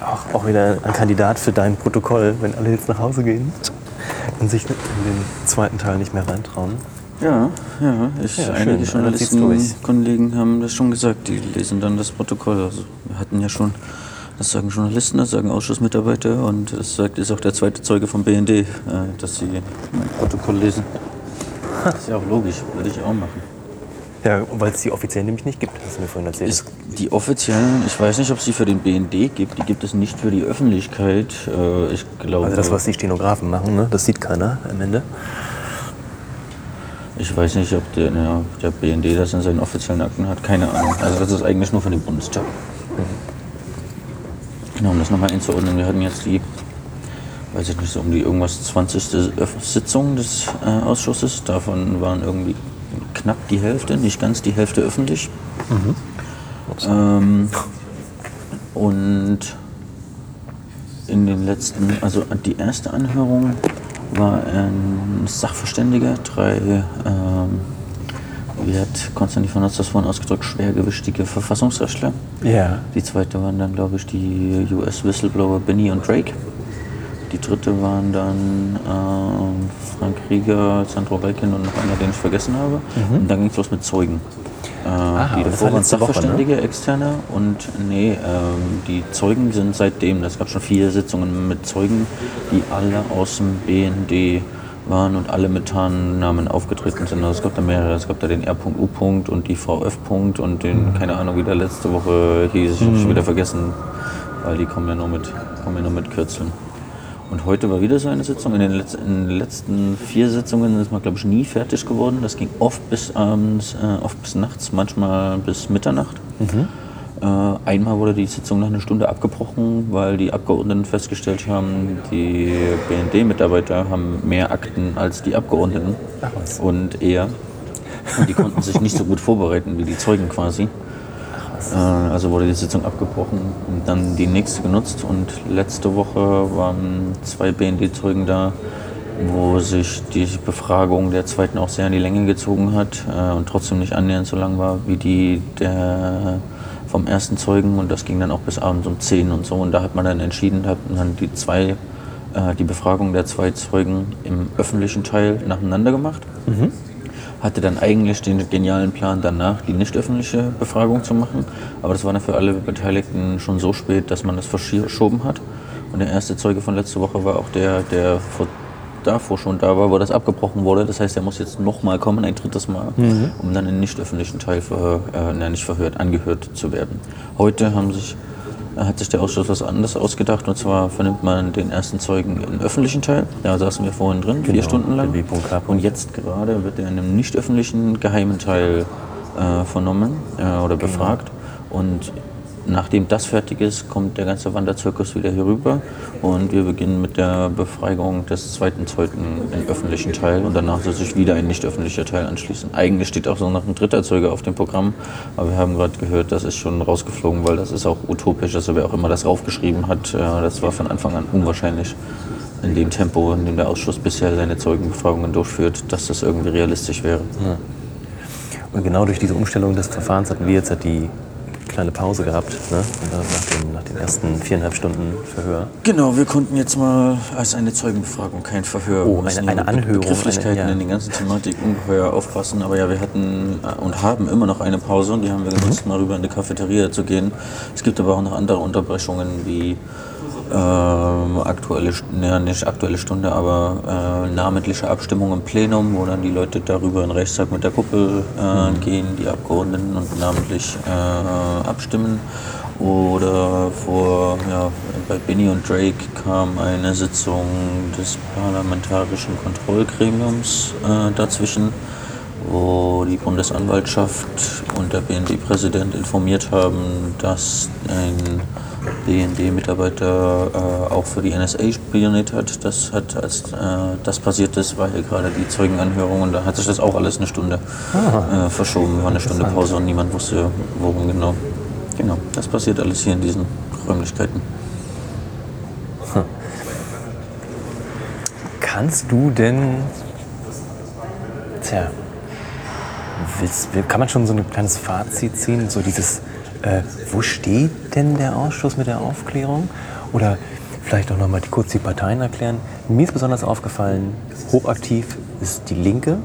Auch, auch wieder ein Kandidat für dein Protokoll, wenn alle jetzt nach Hause gehen und sich in den zweiten Teil nicht mehr reintrauen. Ja, ja. Ich, Ja, einige Einer zieht's Journalisten, durch. Kollegen haben das schon gesagt. Die lesen dann das Protokoll. Also wir hatten ja schon, das sagen Journalisten, das sagen Ausschussmitarbeiter und das sagt ist auch der zweite Zeuge vom BND, äh, dass sie mein Protokoll lesen. Das ist ja auch logisch, würde ich auch machen. Ja, weil es die offiziell nämlich nicht gibt, hast du mir vorhin erzählt. Ist die offiziellen, ich weiß nicht, ob es die für den BND gibt, die gibt es nicht für die Öffentlichkeit. Äh, ich glaube, also das, was die Stenografen machen, ne? das sieht keiner am Ende. ich weiß nicht, ob der, ja, der BND das in seinen offiziellen Akten hat, keine Ahnung. Also das ist eigentlich nur für den Bundestag. Genau, um das nochmal einzuordnen, wir hatten jetzt die, weiß ich nicht, so um die irgendwas 20. Öff- Sitzung des äh, Ausschusses. Davon waren irgendwie knapp die Hälfte, nicht ganz die Hälfte öffentlich. Ähm, und in den letzten, also die erste Anhörung war ein Sachverständiger, drei, ähm, wie hat Konstantin von Notz das vorhin ausgedrückt, schwergewichtige Verfassungsrechtler. Ja. Die zweite waren dann, glaube ich, die US-Whistleblower Benny und Drake. Die dritte waren dann ähm, Frank Rieger, Sandro Balkin und noch einer, den ich vergessen habe. Und dann ging es los mit Zeugen. Äh, die Mhm. das war davor waren letzte Woche, ne? Sachverständige, externe und nee, ähm, die Zeugen sind seitdem, es gab schon vier Sitzungen mit Zeugen, die alle aus dem BND waren und alle mit Tarnnamen aufgetreten sind. Also es gab da mehrere, es gab da den R.U. und die Frau F. und den, Mhm. keine Ahnung, wie der letzte Woche hieß, ich habe schon wieder vergessen, weil die kommen ja nur mit, kommen ja nur mit Kürzeln. Und heute war wieder so eine Sitzung. In den, Letz-, in den letzten vier Sitzungen ist man, glaube ich, nie fertig geworden. Das ging oft bis abends, äh, oft bis nachts, manchmal bis Mitternacht. Äh, einmal wurde die Sitzung nach einer Stunde abgebrochen, weil die Abgeordneten festgestellt haben, die BND-Mitarbeiter haben mehr Akten als die Abgeordneten. Und eher. Und die konnten sich nicht so gut vorbereiten wie die Zeugen quasi. Äh, Also wurde die Sitzung abgebrochen und dann die nächste genutzt. Und letzte Woche waren zwei BND-Zeugen da, wo sich die Befragung der zweiten auch sehr in die Länge gezogen hat äh, und trotzdem nicht annähernd so lang war wie die der vom ersten Zeugen. Und das ging dann auch bis abends um 10 und so. Und da hat man dann entschieden, hat dann die zwei äh, die Befragung der zwei Zeugen im öffentlichen Teil nacheinander gemacht hatte dann eigentlich den genialen Plan, danach die nicht öffentliche Befragung zu machen. Aber das war dann für alle Beteiligten schon so spät, dass man das verschoben hat. Und der erste Zeuge von letzter Woche war auch der, der vor, davor schon da war, wo das abgebrochen wurde. Das heißt, er muss jetzt nochmal kommen, ein drittes Mal, um dann im nicht öffentlichen Teil verhör, äh, nein, nicht verhört, angehört zu werden. Heute haben sich hat sich der Ausschuss was anderes ausgedacht. Und zwar vernimmt man den ersten Zeugen im öffentlichen Teil. Da saßen wir vorhin drin, vier Genau, Stunden lang. Und jetzt gerade wird er in einem nicht öffentlichen geheimen Teil äh, vernommen äh, oder befragt. Und nachdem das fertig ist, kommt der ganze Wanderzirkus wieder hier rüber. Und wir beginnen mit der Befragung des zweiten Zeugen im öffentlichen Teil. Und danach soll sich wieder ein nicht öffentlicher Teil anschließen. Eigentlich steht auch so noch ein dritter Zeuge auf dem Programm. Aber wir haben gerade gehört, das ist schon rausgeflogen, weil das ist auch utopisch. Also wer auch immer das raufgeschrieben hat, äh, das war von Anfang an unwahrscheinlich in dem Tempo, in dem der Ausschuss bisher seine Zeugenbefragungen durchführt, dass das irgendwie realistisch wäre. Und genau durch diese Umstellung des Verfahrens hatten wir jetzt die kleine Pause gehabt, ne? nach, dem, nach den ersten viereinhalb Stunden Verhör. Genau, wir konnten jetzt mal als eine Zeugenbefragung kein Verhör. Oh, eine- eine Anhörung, Begrifflichkeiten eine- ja. in den ganzen Thematik ungeheuer aufpassen. Aber ja, wir hatten äh, und haben immer noch eine Pause und die haben wir genutzt, mal rüber in die Cafeteria zu gehen. Es gibt aber auch noch andere Unterbrechungen wie aktuelle, St- ja, nicht aktuelle Stunde, aber äh, namentliche Abstimmung im Plenum, wo dann die Leute darüber in den Rechtssaal mit der Kuppel äh, gehen, die Abgeordneten und namentlich äh, abstimmen. Oder vor, ja, bei Benny und Drake kam eine Sitzung des parlamentarischen Kontrollgremiums äh, dazwischen, wo die Bundesanwaltschaft und der BND-Präsident informiert haben, dass ein BND-Mitarbeiter äh, auch für die NSA spioniert hat. Das hat, als äh, das passiert ist, war hier gerade die Zeugenanhörung und da hat sich das auch alles eine Stunde äh, verschoben, war eine Stunde Pause und niemand wusste, worum genau. Genau, das passiert alles hier in diesen Räumlichkeiten. Kannst du denn, tja, willst, kann man schon so ein kleines Fazit ziehen, so dieses, äh, wo steht denn der Ausschuss mit der Aufklärung? Oder vielleicht auch nochmal kurz die Parteien erklären. Mir ist besonders aufgefallen, hochaktiv ist die Linke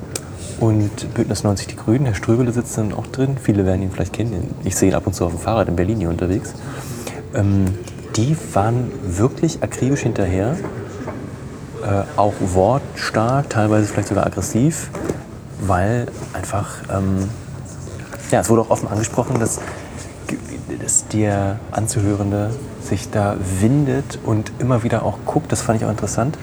und Bündnis 90 die Grünen. Herr Ströbele sitzt dann auch drin. Viele werden ihn vielleicht kennen. Ich sehe ihn ab und zu auf dem Fahrrad in Berlin hier unterwegs. Ähm, die waren wirklich akribisch hinterher, äh, auch wortstark, teilweise vielleicht sogar aggressiv, weil einfach, ähm, ja, es wurde auch offen angesprochen, dass, dass der Anzuhörende sich da windet und immer wieder auch guckt, das fand ich auch interessant,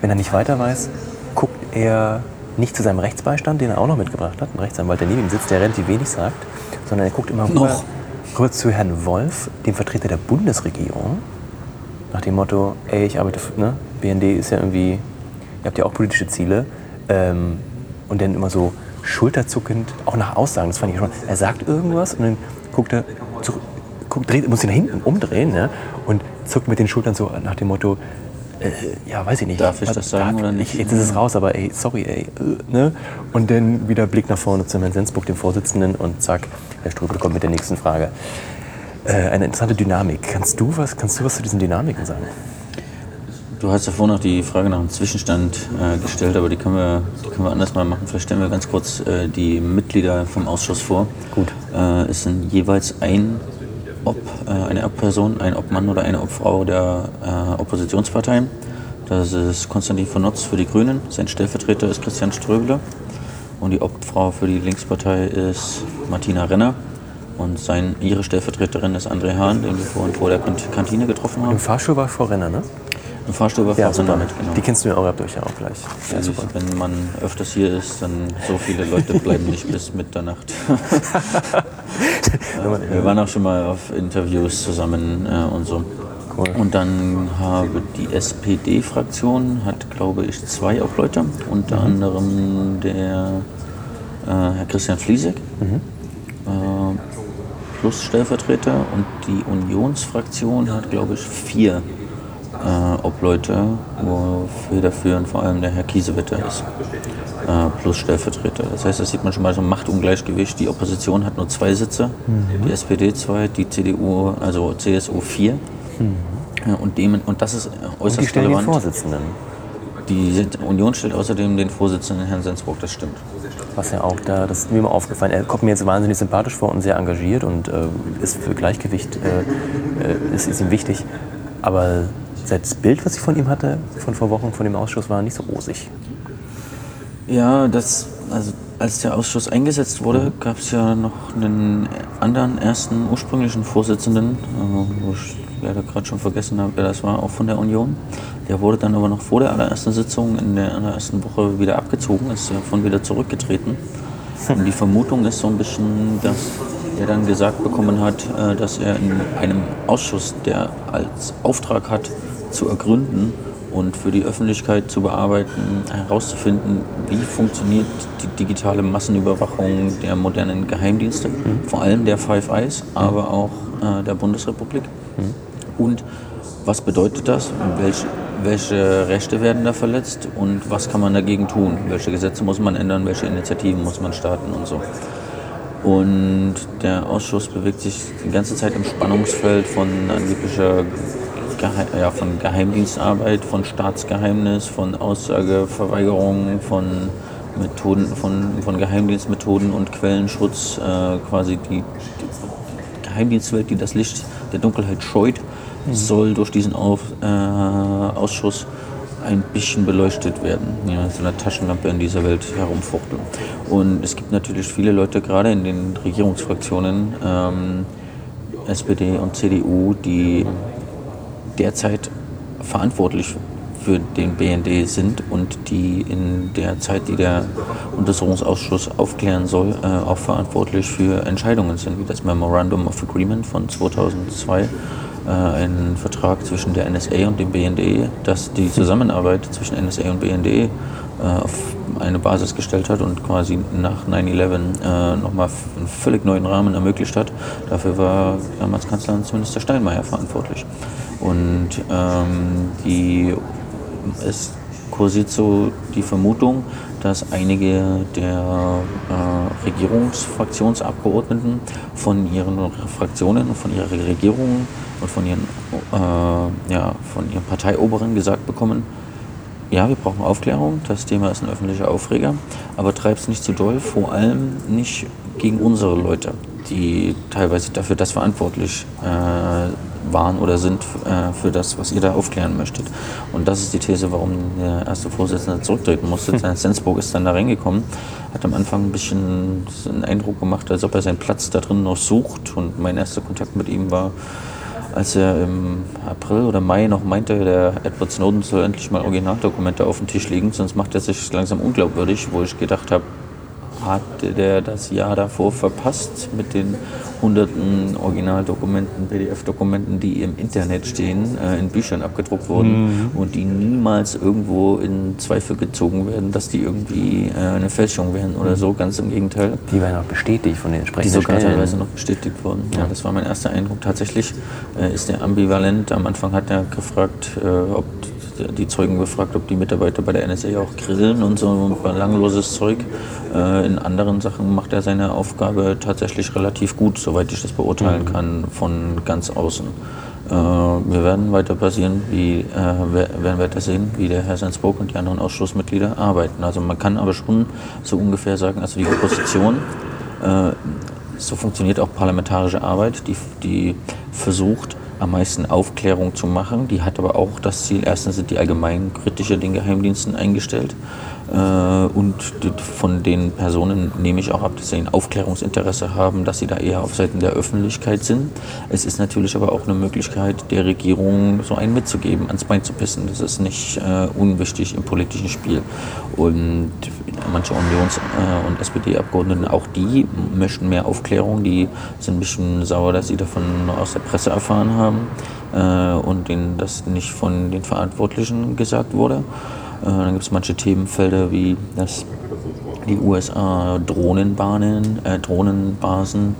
wenn er nicht weiter weiß, guckt er nicht zu seinem Rechtsbeistand, den er auch noch mitgebracht hat, ein Rechtsanwalt, der neben ihm sitzt, der relativ wenig sagt, sondern er guckt immer rüber, Noch. rüber zu Herrn Wolf, dem Vertreter der Bundesregierung, nach dem Motto, ey, ich arbeite, für, ne, BND ist ja irgendwie, ihr habt ja auch politische Ziele. Ähm, und dann immer so schulterzuckend, auch nach Aussagen, das fand ich schon. Er sagt irgendwas und dann guckt er zurück, guckt, dreht, muss ihn nach hinten umdrehen ne, und zuckt mit den Schultern so nach dem Motto, äh, ja, weiß ich nicht. Darf ich das sagen oder nicht? Ich, jetzt ist es raus, aber ey, sorry, ey. Äh, ne? Und dann wieder Blick nach vorne zu Herrn Sensburg, dem Vorsitzenden, und zack, Herr Ströbel kommt mit der nächsten Frage. Äh, eine interessante Dynamik. Kannst du, was, kannst du was zu diesen Dynamiken sagen? Du hast ja vorhin noch die Frage nach dem Zwischenstand äh, gestellt, aber die können, wir, die können wir anders mal machen. Vielleicht stellen wir ganz kurz äh, die Mitglieder vom Ausschuss vor. Gut. Äh, es sind jeweils ein Ob, äh, eine Obperson, ein Obmann oder eine Obfrau der äh, Oppositionsparteien. Das ist Konstantin von Notz für die Grünen, sein Stellvertreter ist Christian Ströbele und die Obfrau für die Linkspartei ist Martina Renner und sein, ihre Stellvertreterin ist André Hahn, den wir vorhin vor der Kant- Kantine getroffen haben. Im Fahrstuhl war Frau Renner, ne? Im Fahrstuhl war Frau Renner mit, genau. Die kennst du ja auch, habt ihr euch ja auch gleich. Ja, Also, super. wenn man öfters hier ist, dann so viele Leute bleiben nicht bis Mitternacht. Wir waren auch schon mal auf Interviews zusammen äh, und so. Cool. Und dann habe die SPD-Fraktion, hat glaube ich zwei Obleute, unter Mhm. anderem der äh, Herr Christian Fliesek Mhm. äh, plus Stellvertreter und die Unionsfraktion hat glaube ich vier äh, Obleute, wo federführend vor allem der Herr Kiesewetter ist. Äh, plus Stellvertreter. Das heißt, da sieht man schon mal so ein Machtungleichgewicht. Die Opposition hat nur zwei Sitze, die SPD zwei, die CDU, also CSU vier. Ja, und, dem, und das ist äh, Und die äußerst stellen relevant. Vorsitzenden. Die Union stellt außerdem den Vorsitzenden Herrn Sensburg, das stimmt. Was ja auch da, das ist mir immer aufgefallen. Er kommt mir jetzt wahnsinnig sympathisch vor und sehr engagiert und äh, ist für Gleichgewicht, äh, äh, ist, ist ihm wichtig. Aber das Bild, was ich von ihm hatte, von vor Wochen, von dem Ausschuss, war nicht so rosig. Ja, das also als der Ausschuss eingesetzt wurde, gab es ja noch einen anderen ersten ursprünglichen Vorsitzenden, äh, wo ich leider gerade schon vergessen habe, wer das war, auch von der Union. Der wurde dann aber noch vor der allerersten Sitzung in der allerersten Woche wieder abgezogen, ist davon wieder zurückgetreten. Und die Vermutung ist so ein bisschen, dass er dann gesagt bekommen hat, äh, dass er in einem Ausschuss, der als Auftrag hat, zu ergründen und für die Öffentlichkeit zu bearbeiten, herauszufinden, wie funktioniert die digitale Massenüberwachung der modernen Geheimdienste, vor allem der Five Eyes, aber auch äh, der Bundesrepublik. Und was bedeutet das? Welche, welche Rechte werden da verletzt und was kann man dagegen tun? Welche Gesetze muss man ändern? Welche Initiativen muss man starten und so? Und der Ausschuss bewegt sich die ganze Zeit im Spannungsfeld von angeblicher Gehe ja, von Geheimdienstarbeit, von Staatsgeheimnis, von Aussageverweigerung, von Methoden, von, von Geheimdienstmethoden und Quellenschutz, äh, quasi die, die Geheimdienstwelt, die das Licht der Dunkelheit scheut, soll durch diesen Auf, äh, Ausschuss ein bisschen beleuchtet werden. Ja, so eine Taschenlampe in dieser Welt herumfuchteln. Und es gibt natürlich viele Leute, gerade in den Regierungsfraktionen, ähm, SPD und CDU, die derzeit verantwortlich für den BND sind und die in der Zeit, die der Untersuchungsausschuss aufklären soll, äh, auch verantwortlich für Entscheidungen sind, wie das Memorandum of Agreement von 2002, äh, ein Vertrag zwischen der NSA und dem BND, das die Zusammenarbeit zwischen NSA und BND äh, auf eine Basis gestellt hat und quasi nach 9-11 äh, nochmal einen völlig neuen Rahmen ermöglicht hat. Dafür war damals Kanzleramtsminister Steinmeier verantwortlich. Und ähm, die, es kursiert so die Vermutung, dass einige der äh, Regierungsfraktionsabgeordneten von ihren Fraktionen, von ihrer Regierung und von ihren, äh, ja, von ihren Parteioberen gesagt bekommen, ja, wir brauchen Aufklärung, das Thema ist ein öffentlicher Aufreger, aber treib es nicht zu doll, vor allem nicht gegen unsere Leute, die teilweise dafür das verantwortlich äh, waren oder sind äh, für das, was ihr da aufklären möchtet. Und das ist die These, warum der erste Vorsitzende zurücktreten musste. Hm. Sensburg ist dann da reingekommen, hat am Anfang ein bisschen einen Eindruck gemacht, als ob er seinen Platz da drin noch sucht. Und mein erster Kontakt mit ihm war, als er im April oder Mai noch meinte, der Edward Snowden soll endlich mal Originaldokumente auf den Tisch legen, sonst macht er sich langsam unglaubwürdig, wo ich gedacht habe, hatte der das Jahr davor verpasst mit den hunderten Originaldokumenten, PDF-Dokumenten, die im Internet stehen, äh, in Büchern abgedruckt wurden Mhm. und die niemals irgendwo in Zweifel gezogen werden, dass die irgendwie äh, eine Fälschung wären oder so, ganz im Gegenteil. Die werden auch bestätigt von den Die entsprechenden sogar Stellen. teilweise noch bestätigt wurden. Ja, das war mein erster Eindruck. Tatsächlich äh, ist der ambivalent. Am Anfang hat er gefragt, äh, ob die Zeugen befragt, ob die Mitarbeiter bei der NSA auch grillen und so belangloses Zeug. Äh, in anderen Sachen macht er seine Aufgabe tatsächlich relativ gut, soweit ich das beurteilen kann, von ganz außen. Äh, wir werden weiter passieren, wie, äh, wer- werden weiter sehen, wie der Herr Sensburg und die anderen Ausschussmitglieder arbeiten. Also man kann aber schon so ungefähr sagen, also die Opposition so funktioniert auch parlamentarische Arbeit, die, die versucht, am meisten Aufklärung zu machen. Die hat aber auch das Ziel, erstens sind die allgemein kritischer den Geheimdiensten eingestellt. Äh, und von den Personen nehme ich auch ab, dass sie ein Aufklärungsinteresse haben, dass sie da eher auf Seiten der Öffentlichkeit sind. Es ist natürlich aber auch eine Möglichkeit der Regierung, so einen mitzugeben, ans Bein zu pissen. Das ist nicht äh, unwichtig im politischen Spiel. Und manche Unions- äh, und SPD-Abgeordneten, auch die möchten mehr Aufklärung. Die sind ein bisschen sauer, dass sie davon aus der Presse erfahren haben äh, und denen das nicht von den Verantwortlichen gesagt wurde. Äh, dann gibt es manche Themenfelder wie dass die USA Drohnenbahnen, äh, Drohnenbasen,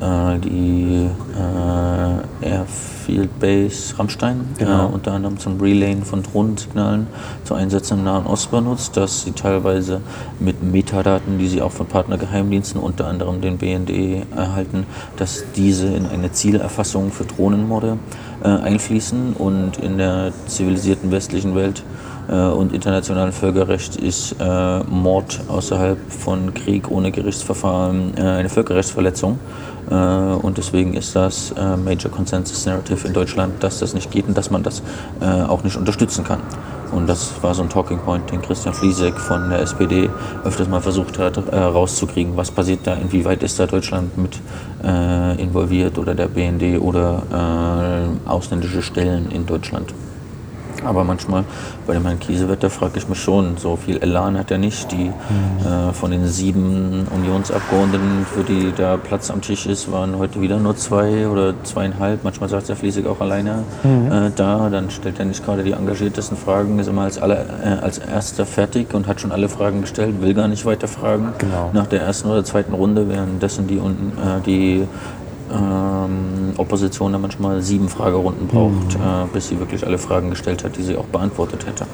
äh, die äh, Airfield Base Rammstein, Genau. äh, unter anderem zum Relayen von Drohnensignalen zu Einsätzen im Nahen Osten benutzt, dass sie teilweise mit Metadaten, die sie auch von Partnergeheimdiensten, unter anderem den BND, erhalten, dass diese in eine Zielerfassung für Drohnenmorde äh, einfließen und in der zivilisierten westlichen Welt und internationalen Völkerrecht ist äh, Mord außerhalb von Krieg ohne Gerichtsverfahren äh, eine Völkerrechtsverletzung. Äh, und deswegen ist das äh, Major Consensus Narrative in Deutschland, dass das nicht geht und dass man das äh, auch nicht unterstützen kann. Und das war so ein Talking Point, den Christian Fliesek von der SPD öfters mal versucht hat, äh, rauszukriegen. Was passiert da, inwieweit ist da Deutschland mit äh, involviert oder der BND oder äh, ausländische Stellen in Deutschland. Aber manchmal bei dem Herrn Kiesewetter frage ich mich schon, so viel Elan hat er nicht. Die äh, von den sieben Unionsabgeordneten, für die da Platz am Tisch ist, waren heute wieder nur zwei oder zweieinhalb. Manchmal sagt der Fliesig auch alleine äh, da. Dann stellt er nicht gerade die engagiertesten Fragen, ist immer als, aller, äh, als erster fertig und hat schon alle Fragen gestellt, will gar nicht weiter fragen. Genau. Nach der ersten oder zweiten Runde, währenddessen die, unten, äh, die ähm, Opposition dann manchmal sieben Fragerunden braucht, äh, bis sie wirklich alle Fragen gestellt hat, die sie auch beantwortet hätte.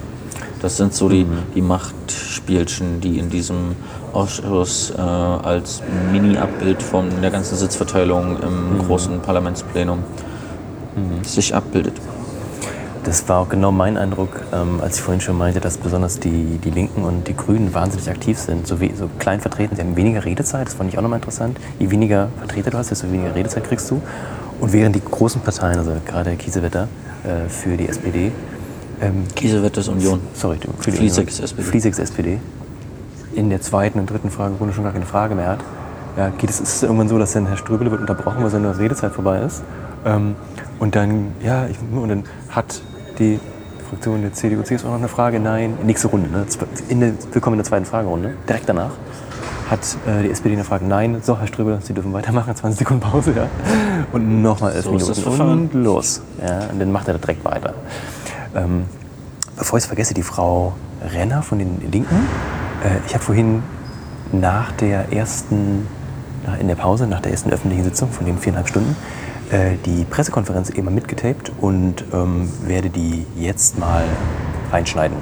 Das sind so die, die Machtspielchen, die in diesem Ausschuss äh, als Mini-Abbild von der ganzen Sitzverteilung im großen Parlamentsplenum sich abbildet. Das war auch genau mein Eindruck, ähm, als ich vorhin schon meinte, dass besonders die, die Linken und die Grünen wahnsinnig aktiv sind. So, we so klein vertreten, sie haben weniger Redezeit, das fand ich auch nochmal interessant. Je weniger Vertreter du hast, desto weniger Redezeit kriegst du. Und während die großen Parteien, also gerade Kiesewetter äh, für die SPD, ähm, Kiesewetter ist Union. sorry, für die Fliesek Union. SPD. Fliesek ist SPD. In der zweiten und dritten Fragerunde schon gar keine Frage mehr hat. Ja, geht es, ist es irgendwann so, dass dann Herr Ströbele wird unterbrochen, weil seine Redezeit vorbei ist. Ähm, und dann, ja, ich, und dann hat die Fraktion der CDU, CSU noch eine Frage. Nein, nächste Runde. Ne? In der, willkommen in der zweiten Fragerunde. Direkt danach hat äh, die SPD eine Frage. Nein, so, Herr Ströbele, Sie dürfen weitermachen. 20 Sekunden Pause, ja. Und nochmal elf So ist das Minuten. Und los. Ja, und dann macht er direkt weiter. Ähm, Bevor ich es vergesse, die Frau Renner von den Linken. Äh, ich habe vorhin nach der ersten, in der Pause, nach der ersten öffentlichen Sitzung von den viereinhalb Stunden, äh, die Pressekonferenz eben mitgetaped und ähm, werde die jetzt mal reinschneiden.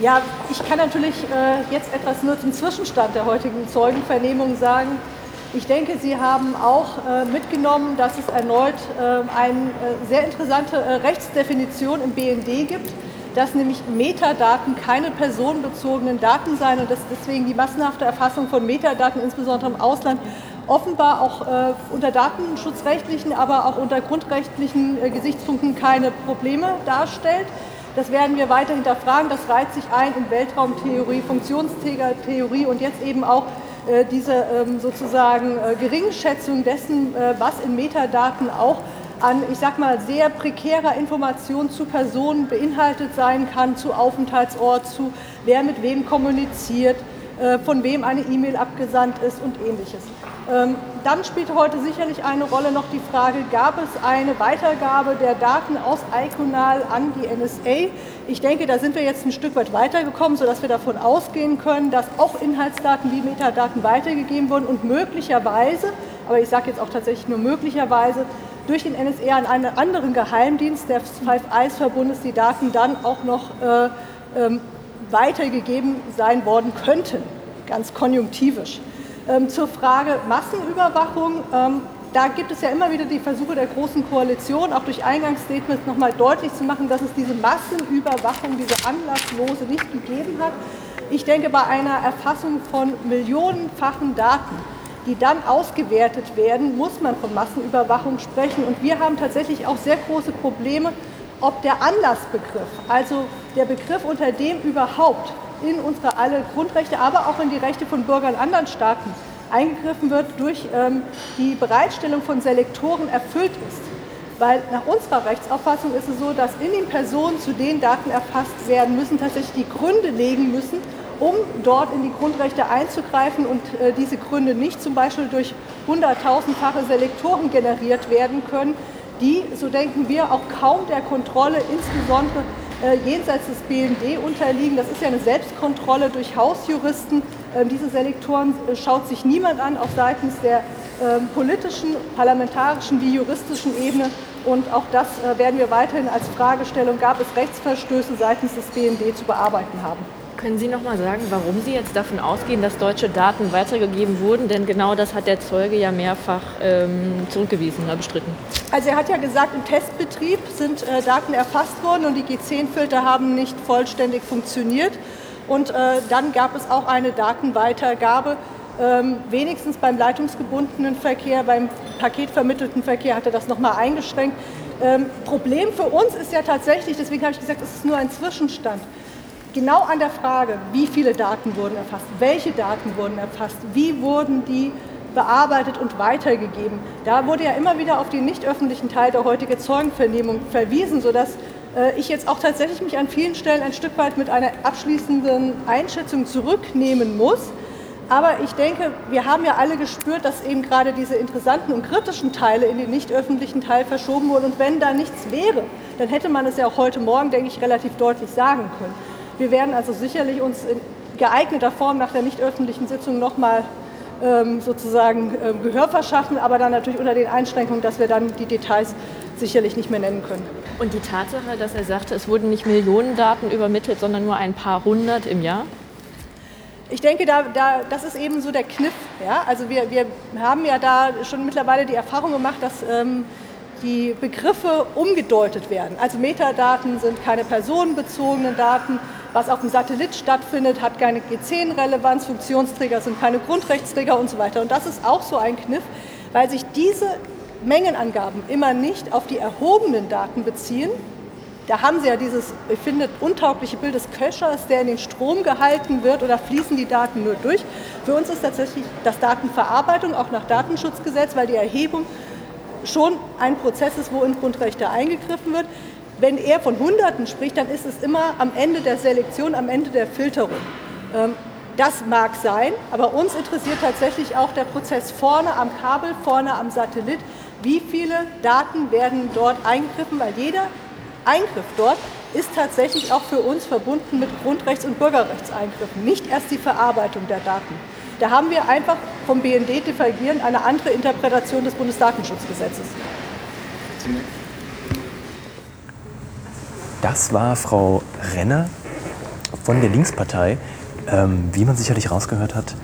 Ja, ich kann natürlich äh, jetzt etwas nur zum Zwischenstand der heutigen Zeugenvernehmung sagen. Ich denke, Sie haben auch äh, mitgenommen, dass es erneut äh, eine äh, sehr interessante Rechtsdefinition im BND gibt, dass nämlich Metadaten keine personenbezogenen Daten seien und dass deswegen die massenhafte Erfassung von Metadaten, insbesondere im Ausland, offenbar auch äh, unter datenschutzrechtlichen, aber auch unter grundrechtlichen äh, Gesichtspunkten keine Probleme darstellt. Das werden wir weiter hinterfragen. Das reiht sich ein in Weltraumtheorie, Funktionsträgertheorie und jetzt eben auch äh, diese ähm, sozusagen äh, Geringschätzung dessen, äh, was in Metadaten auch an, ich sag mal, sehr prekärer Information zu Personen beinhaltet sein kann, zu Aufenthaltsort, zu wer mit wem kommuniziert, äh, von wem eine E-Mail abgesandt ist und ähnliches. Ähm, Dann spielt heute sicherlich eine Rolle noch die Frage, gab es eine Weitergabe der Daten aus Iconal an die NSA? Ich denke, da sind wir jetzt ein Stück weit weitergekommen, sodass wir davon ausgehen können, dass auch Inhaltsdaten wie Metadaten weitergegeben wurden und möglicherweise, aber ich sage jetzt auch tatsächlich nur möglicherweise, durch den NSA an einen anderen Geheimdienst des Five Eyes-Verbundes die Daten dann auch noch äh, ähm, weitergegeben sein worden könnten, ganz konjunktivisch. Ähm, zur Frage Massenüberwachung, ähm, da gibt es ja immer wieder die Versuche der Großen Koalition, auch durch Eingangsstatements nochmal deutlich zu machen, dass es diese Massenüberwachung, diese anlasslose nicht gegeben hat. Ich denke, bei einer Erfassung von millionenfachen Daten, die dann ausgewertet werden, muss man von Massenüberwachung sprechen. Und wir haben tatsächlich auch sehr große Probleme, ob der Anlassbegriff, also der Begriff, unter dem überhaupt in unsere alle Grundrechte, aber auch in die Rechte von Bürgern anderen Staaten eingegriffen wird, durch ähm, die Bereitstellung von Selektoren erfüllt ist. Weil nach unserer Rechtsauffassung ist es so, dass in den Personen, zu denen Daten erfasst werden müssen, tatsächlich die Gründe legen müssen, um dort in die Grundrechte einzugreifen und äh, diese Gründe nicht zum Beispiel durch hunderttausendfache Selektoren generiert werden können, die, so denken wir, auch kaum der Kontrolle, insbesondere jenseits des BND unterliegen. Das ist ja eine Selbstkontrolle durch Hausjuristen. Ähm, diese Selektoren äh, schaut sich niemand an, auch seitens der ähm, politischen, parlamentarischen wie juristischen Ebene. Und auch das äh, werden wir weiterhin als Fragestellung, gab es Rechtsverstöße seitens des BND zu bearbeiten haben. Können Sie noch mal sagen, warum Sie jetzt davon ausgehen, dass deutsche Daten weitergegeben wurden? Denn genau das hat der Zeuge ja mehrfach ähm, zurückgewiesen oder bestritten. Also er hat ja gesagt, im Testbetrieb sind äh, Daten erfasst worden und die G10-Filter haben nicht vollständig funktioniert. Und äh, dann gab es auch eine Datenweitergabe. Ähm, wenigstens beim leitungsgebundenen Verkehr, beim paketvermittelten Verkehr hat er das nochmal eingeschränkt. Ähm, Problem für uns ist ja tatsächlich, deswegen habe ich gesagt, es ist nur ein Zwischenstand. Genau an der Frage, wie viele Daten wurden erfasst, welche Daten wurden erfasst, wie wurden die bearbeitet und weitergegeben. Da wurde ja immer wieder auf den nicht öffentlichen Teil der heutigen Zeugenvernehmung verwiesen, sodass äh, ich jetzt auch tatsächlich mich an vielen Stellen ein Stück weit mit einer abschließenden Einschätzung zurücknehmen muss. Aber ich denke, wir haben ja alle gespürt, dass eben gerade diese interessanten und kritischen Teile in den nicht öffentlichen Teil verschoben wurden. Und wenn da nichts wäre, dann hätte man es ja auch heute Morgen, denke ich, relativ deutlich sagen können. Wir werden also sicherlich uns in geeigneter Form nach der nicht öffentlichen Sitzung nochmal ähm, sozusagen äh, Gehör verschaffen, aber dann natürlich unter den Einschränkungen, dass wir dann die Details sicherlich nicht mehr nennen können. Und die Tatsache, dass er sagte, es wurden nicht Millionen Daten übermittelt, sondern nur ein paar hundert im Jahr? Ich denke, da, da, das ist eben so der Kniff. Ja? Also wir, wir haben ja da schon mittlerweile die Erfahrung gemacht, dass ähm, die Begriffe umgedeutet werden. Also Metadaten sind keine personenbezogenen Daten. Was auf dem Satellit stattfindet, hat keine G10-Relevanz. Funktionsträger sind keine Grundrechtsträger und so weiter. Und das ist auch so ein Kniff, weil sich diese Mengenangaben immer nicht auf die erhobenen Daten beziehen, da haben Sie ja dieses, ich finde, untaugliche Bild des Köchers, der in den Strom gehalten wird oder fließen die Daten nur durch. Für uns ist tatsächlich das Datenverarbeitung auch nach Datenschutzgesetz, weil die Erhebung schon ein Prozess ist, wo in Grundrechte eingegriffen wird. Wenn er von Hunderten spricht, dann ist es immer am Ende der Selektion, am Ende der Filterung. Ähm, das mag sein, aber uns interessiert tatsächlich auch der Prozess vorne am Kabel, vorne am Satellit. Wie viele Daten werden dort eingegriffen, weil jeder Eingriff dort ist tatsächlich auch für uns verbunden mit Grundrechts- und Bürgerrechtseingriffen, nicht erst die Verarbeitung der Daten. Da haben wir einfach vom BND divergierend eine andere Interpretation des Bundesdatenschutzgesetzes. Das war Frau Renner von der Linkspartei. Ähm, wie man sicherlich rausgehört hat,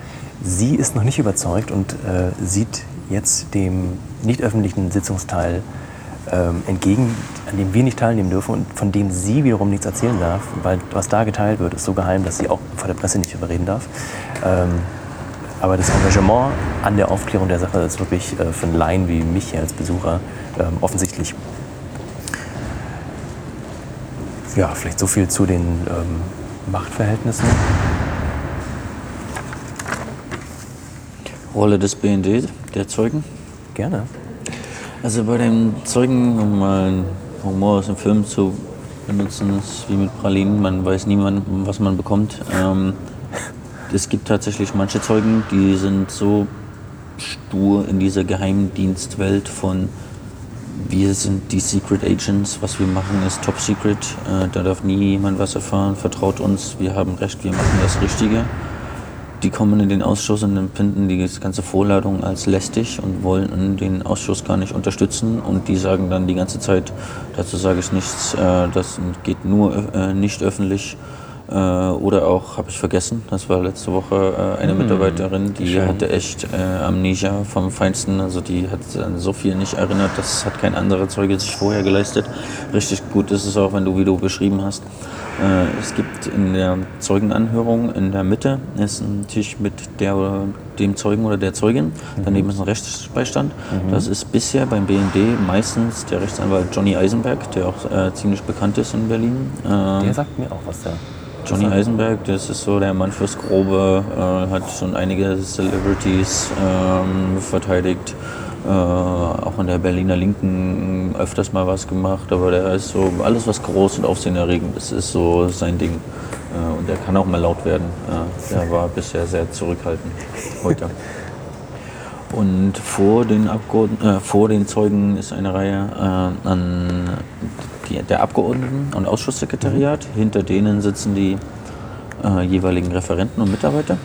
sie ist noch nicht überzeugt und äh, sieht jetzt dem nicht öffentlichen Sitzungsteil ähm, entgegen, an dem wir nicht teilnehmen dürfen und von dem sie wiederum nichts erzählen darf, weil was da geteilt wird, ist so geheim, dass sie auch vor der Presse nicht überreden darf. Ähm, aber das Engagement an der Aufklärung der Sache ist wirklich äh, für einen Laien wie mich hier als Besucher ähm, offensichtlich. Ja, vielleicht so viel zu den ähm, Machtverhältnissen. Rolle des BND, der Zeugen? Gerne. Also bei den Zeugen, um mal einen Humor aus dem Film zu benutzen, ist wie mit Pralinen, man weiß niemand, was man bekommt. Ähm, es gibt tatsächlich manche Zeugen, die sind so stur in dieser Geheimdienstwelt von wir sind die Secret Agents, was wir machen ist top secret, äh, da darf nie jemand was erfahren, vertraut uns, wir haben recht, wir machen das Richtige. Die kommen in den Ausschuss und empfinden die ganze Vorladung als lästig und wollen den Ausschuss gar nicht unterstützen. Und die sagen dann die ganze Zeit, dazu sage ich nichts, äh, das geht nur äh, nicht öffentlich. Äh, oder auch, habe ich vergessen, das war letzte Woche eine hm, Mitarbeiterin, die Schön. hatte echt Amnesia vom Feinsten. Also die hat an so viel nicht erinnert, das hat kein anderer Zeuge sich vorher geleistet. Richtig gut ist es auch, wenn du, wie du beschrieben hast, äh, es gibt in der Zeugenanhörung in der Mitte ist ein Tisch mit der, dem Zeugen oder der Zeugin. Daneben ist ein Rechtsbeistand. Mhm. Das ist bisher beim BND meistens der Rechtsanwalt Johnny Eisenberg, der auch äh, ziemlich bekannt ist in Berlin. Äh, der sagt mir auch was da. Johnny Eisenberg, das ist so der Mann fürs Grobe, äh, hat schon einige Celebrities ähm, verteidigt äh, auch in der Berliner Linken öfters mal was gemacht, aber der ist so, alles was groß und aufsehenerregend ist, ist so sein Ding. Äh, und der kann auch mal laut werden. Der war bisher sehr zurückhaltend heute. Und vor den, Abgeordneten, äh, vor den Zeugen ist eine Reihe äh, an der Abgeordneten und Ausschusssekretariat. Mhm. Hinter denen sitzen die äh, jeweiligen Referenten und Mitarbeiter.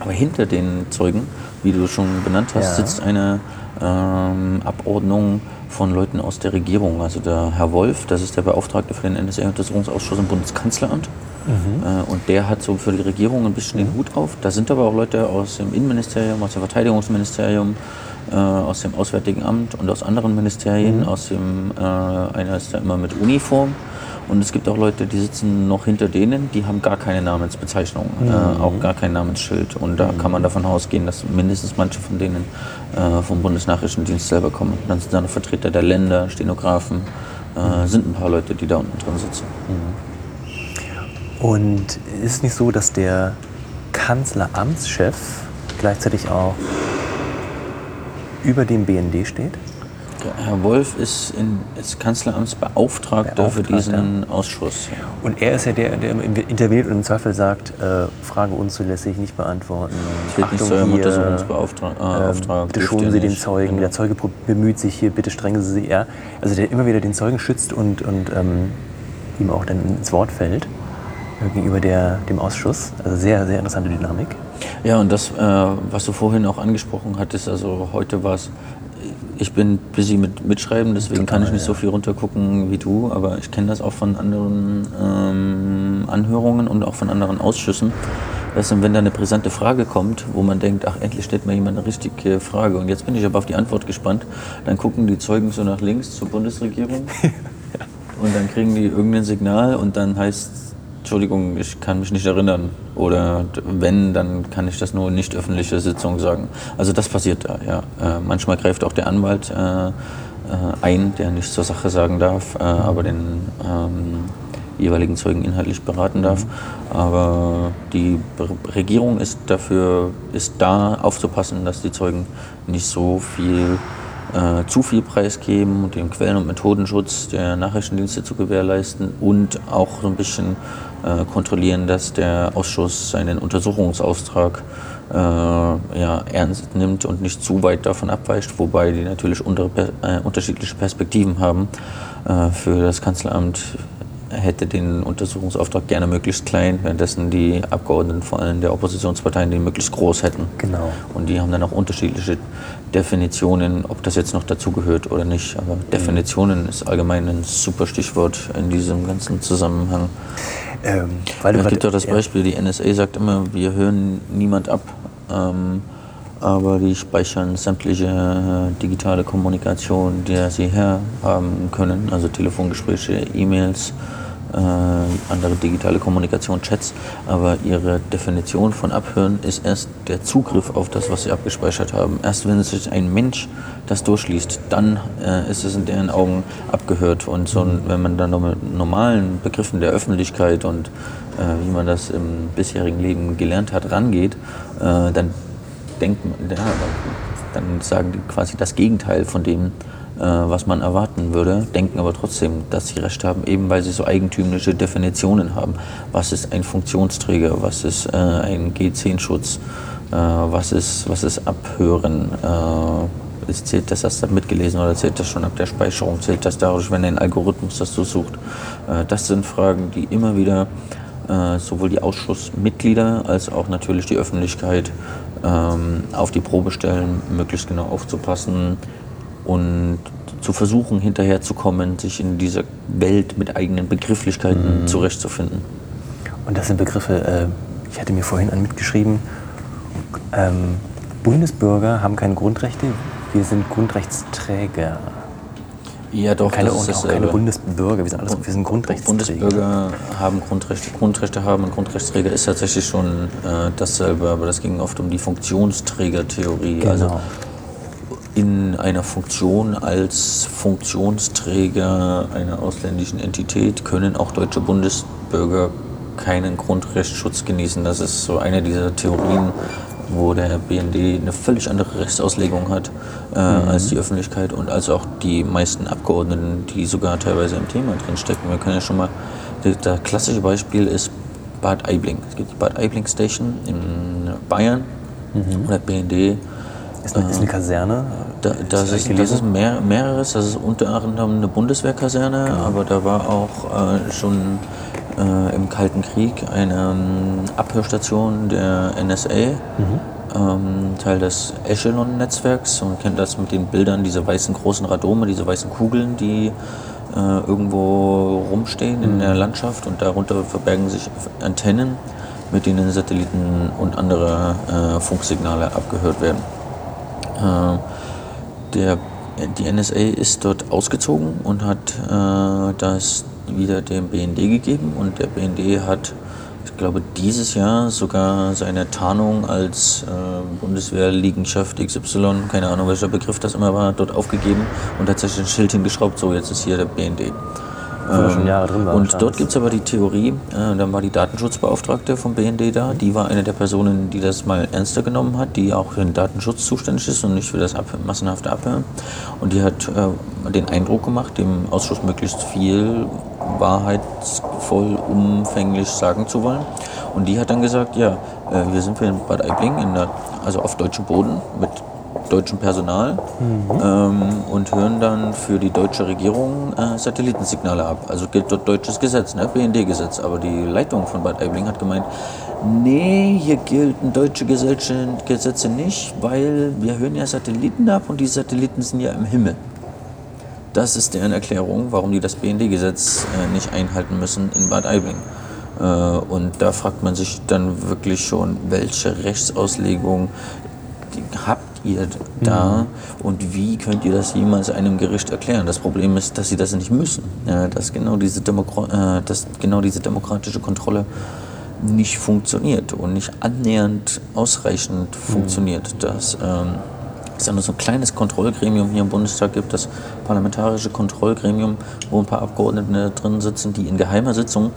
Aber hinter den Zeugen, wie du schon benannt hast, ja. sitzt eine ähm, Abordnung von Leuten aus der Regierung. Also der Herr Wolf, das ist der Beauftragte für den NSA-Untersuchungsausschuss im Bundeskanzleramt. Äh, und der hat so für die Regierung ein bisschen den Hut auf. Da sind aber auch Leute aus dem Innenministerium, aus dem Verteidigungsministerium, äh, aus dem Auswärtigen Amt und aus anderen Ministerien. Mhm. Aus dem, äh, einer ist da immer mit Uniform. Und es gibt auch Leute, die sitzen noch hinter denen, die haben gar keine Namensbezeichnung, Mhm. äh, auch gar kein Namensschild. Und da kann man davon ausgehen, dass mindestens manche von denen äh, vom Bundesnachrichtendienst selber kommen. Dann sind da noch Vertreter der Länder, Stenografen, äh, sind ein paar Leute, die da unten drin sitzen. Und ist nicht so, dass der Kanzleramtschef gleichzeitig auch über dem BND steht? Herr Wolf ist, in, ist Kanzleramtsbeauftragter für diesen Ausschuss. Und er ist ja der, der interveniert und im Zweifel sagt, äh, Frage unzulässig, nicht beantworten. Steht nicht zu Ihrem Untersuchungsbeauftrag- äh, Auftrag, bitte schonen Sie den nicht. Zeugen. Genau. Der Zeuge bemüht sich hier, bitte strengen Sie sich. Also der immer wieder den Zeugen schützt und, und ähm, ihm auch dann ins Wort fällt äh, gegenüber der, dem Ausschuss. Also sehr, sehr interessante Dynamik. Ja, und das, äh, was du vorhin auch angesprochen hattest, also heute war es, ich bin busy mit Mitschreiben, deswegen kann ich nicht so viel runtergucken wie du, aber ich kenne das auch von anderen ähm, Anhörungen und auch von anderen Ausschüssen. Weißt du, wenn da eine brisante Frage kommt, wo man denkt, ach, endlich stellt mir jemand eine richtige Frage. Und jetzt bin ich aber auf die Antwort gespannt, dann gucken die Zeugen so nach links zur Bundesregierung und dann kriegen die irgendein Signal und dann heißt Entschuldigung, ich kann mich nicht erinnern. Oder wenn, dann kann ich das nur in nicht öffentliche Sitzung sagen. Also das passiert da, ja. Äh, manchmal greift auch der Anwalt äh, äh, ein, der nichts zur Sache sagen darf, äh, aber den ähm, jeweiligen Zeugen inhaltlich beraten darf. Aber die Regierung ist dafür, ist da aufzupassen, dass die Zeugen nicht so viel äh, zu viel preisgeben und den Quellen- und Methodenschutz der Nachrichtendienste zu gewährleisten und auch so ein bisschen kontrollieren, dass der Ausschuss seinen Untersuchungsauftrag äh, ja, ernst nimmt und nicht zu weit davon abweicht, wobei die natürlich unter, äh, unterschiedliche Perspektiven haben. Äh, für das Kanzleramt hätte den Untersuchungsauftrag gerne möglichst klein, währenddessen die Abgeordneten vor allem der Oppositionsparteien den möglichst groß hätten. Genau. Und die haben dann auch unterschiedliche Definitionen, ob das jetzt noch dazugehört oder nicht. Aber Definitionen ist allgemein ein super Stichwort in diesem ganzen Zusammenhang. Ähm, weil es gibt doch das. Beispiel, die NSA sagt immer, wir hören niemand ab, ähm, aber die speichern sämtliche äh, digitale Kommunikation, die sie herhaben können, also Telefongespräche, E-Mails, äh, andere digitale Kommunikation, Chats, aber ihre Definition von Abhören ist erst der Zugriff auf das, was sie abgespeichert haben. Erst wenn sich ein Mensch das durchliest, dann äh, ist es in deren Augen abgehört. Und so, wenn man dann mit normalen Begriffen der Öffentlichkeit und äh, wie man das im bisherigen Leben gelernt hat, rangeht, äh, dann denkt man, ja, dann, sagen die quasi das Gegenteil von dem, was man erwarten würde, denken aber trotzdem, dass sie recht haben, eben weil sie so eigentümliche Definitionen haben. Was ist ein Funktionsträger? Was ist äh, ein G10-Schutz? Äh, was, ist, was ist Abhören? Äh, ist, zählt das, hast du mitgelesen oder zählt das schon ab der Speicherung? Zählt das dadurch, wenn ein Algorithmus das so sucht? Äh, das sind Fragen, die immer wieder äh, sowohl die Ausschussmitglieder als auch natürlich die Öffentlichkeit ähm, auf die Probe stellen, möglichst genau aufzupassen und zu versuchen, hinterherzukommen, sich in dieser Welt mit eigenen Begrifflichkeiten zurechtzufinden. Und das sind Begriffe, äh, ich hatte mir vorhin an mitgeschrieben, ähm, Bundesbürger haben keine Grundrechte, wir sind Grundrechtsträger. Ja, doch, keine, das ist auch keine Bundesbürger, wir sind, alles, wir sind Grundrechtsträger. Bundesbürger haben Grundrechte, Grundrechte haben und Grundrechtsträger ist tatsächlich schon äh, dasselbe, aber das ging oft um die Funktionsträgertheorie. Genau. Also in einer Funktion als Funktionsträger einer ausländischen Entität können auch deutsche Bundesbürger keinen Grundrechtsschutz genießen. Das ist so eine dieser Theorien, wo der BND eine völlig andere Rechtsauslegung hat äh, als die Öffentlichkeit und als auch die meisten Abgeordneten, die sogar teilweise im Thema drinstecken. Wir können ja schon mal, das, das klassische Beispiel ist Bad Aibling. Es gibt die Bad Aibling Station in Bayern, wo der BND Ist eine, ist eine Kaserne. da, das, Ist das ist mehr, mehreres. Das ist unter anderem eine Bundeswehrkaserne, Genau. aber da war auch äh, schon äh, im Kalten Krieg eine ähm, Abhörstation der NSA, Mhm. ähm, Teil des Echelon-Netzwerks. Man kennt das mit den Bildern, diese weißen großen Radome, diese weißen Kugeln, die äh, irgendwo rumstehen in der Landschaft und darunter verbergen sich Antennen, mit denen Satelliten und andere äh, Funksignale abgehört werden. Äh, der, die NSA ist dort ausgezogen und hat äh, das wieder dem BND gegeben und der BND hat, ich glaube, dieses Jahr sogar seine Tarnung als äh, Bundeswehrliegenschaft XY, keine Ahnung welcher Begriff das immer war, dort aufgegeben und hat sich ein Schild hingeschraubt, so jetzt ist hier der BND. Wo schon Jahre drin war und dort gibt es aber die Theorie, äh, dann war die Datenschutzbeauftragte vom BND da, die war eine der Personen, die das mal ernster genommen hat, die auch für den Datenschutz zuständig ist und nicht für das Ab massenhafte Abhören. Und die hat äh, den Eindruck gemacht, dem Ausschuss möglichst viel wahrheitsvoll, umfänglich sagen zu wollen. Und die hat dann gesagt, ja, äh, hier sind wir in Bad Aibling, in der, also auf deutschem Boden mit deutschem Personal ähm, und hören dann für die deutsche Regierung äh, Satellitensignale ab. Also gilt dort deutsches Gesetz, ne? BND-Gesetz. Aber die Leitung von Bad Aibling hat gemeint, nee, hier gelten deutsche Gesetze, Gesetze nicht, weil wir hören ja Satelliten ab und die Satelliten sind ja im Himmel. Das ist deren Erklärung, warum die das BND-Gesetz äh, nicht einhalten müssen in Bad Aibling. Äh, und da fragt man sich dann wirklich schon, welche Rechtsauslegung habt ihr da und wie könnt ihr das jemals einem Gericht erklären? Das Problem ist, dass sie das nicht müssen, äh, dass, genau diese Demokra äh, dass genau diese demokratische Kontrolle nicht funktioniert und nicht annähernd ausreichend funktioniert. Das ähm, es ja nur so ein kleines Kontrollgremium hier im Bundestag gibt, das parlamentarische Kontrollgremium, wo ein paar Abgeordnete drin sitzen, die in geheimer Sitzung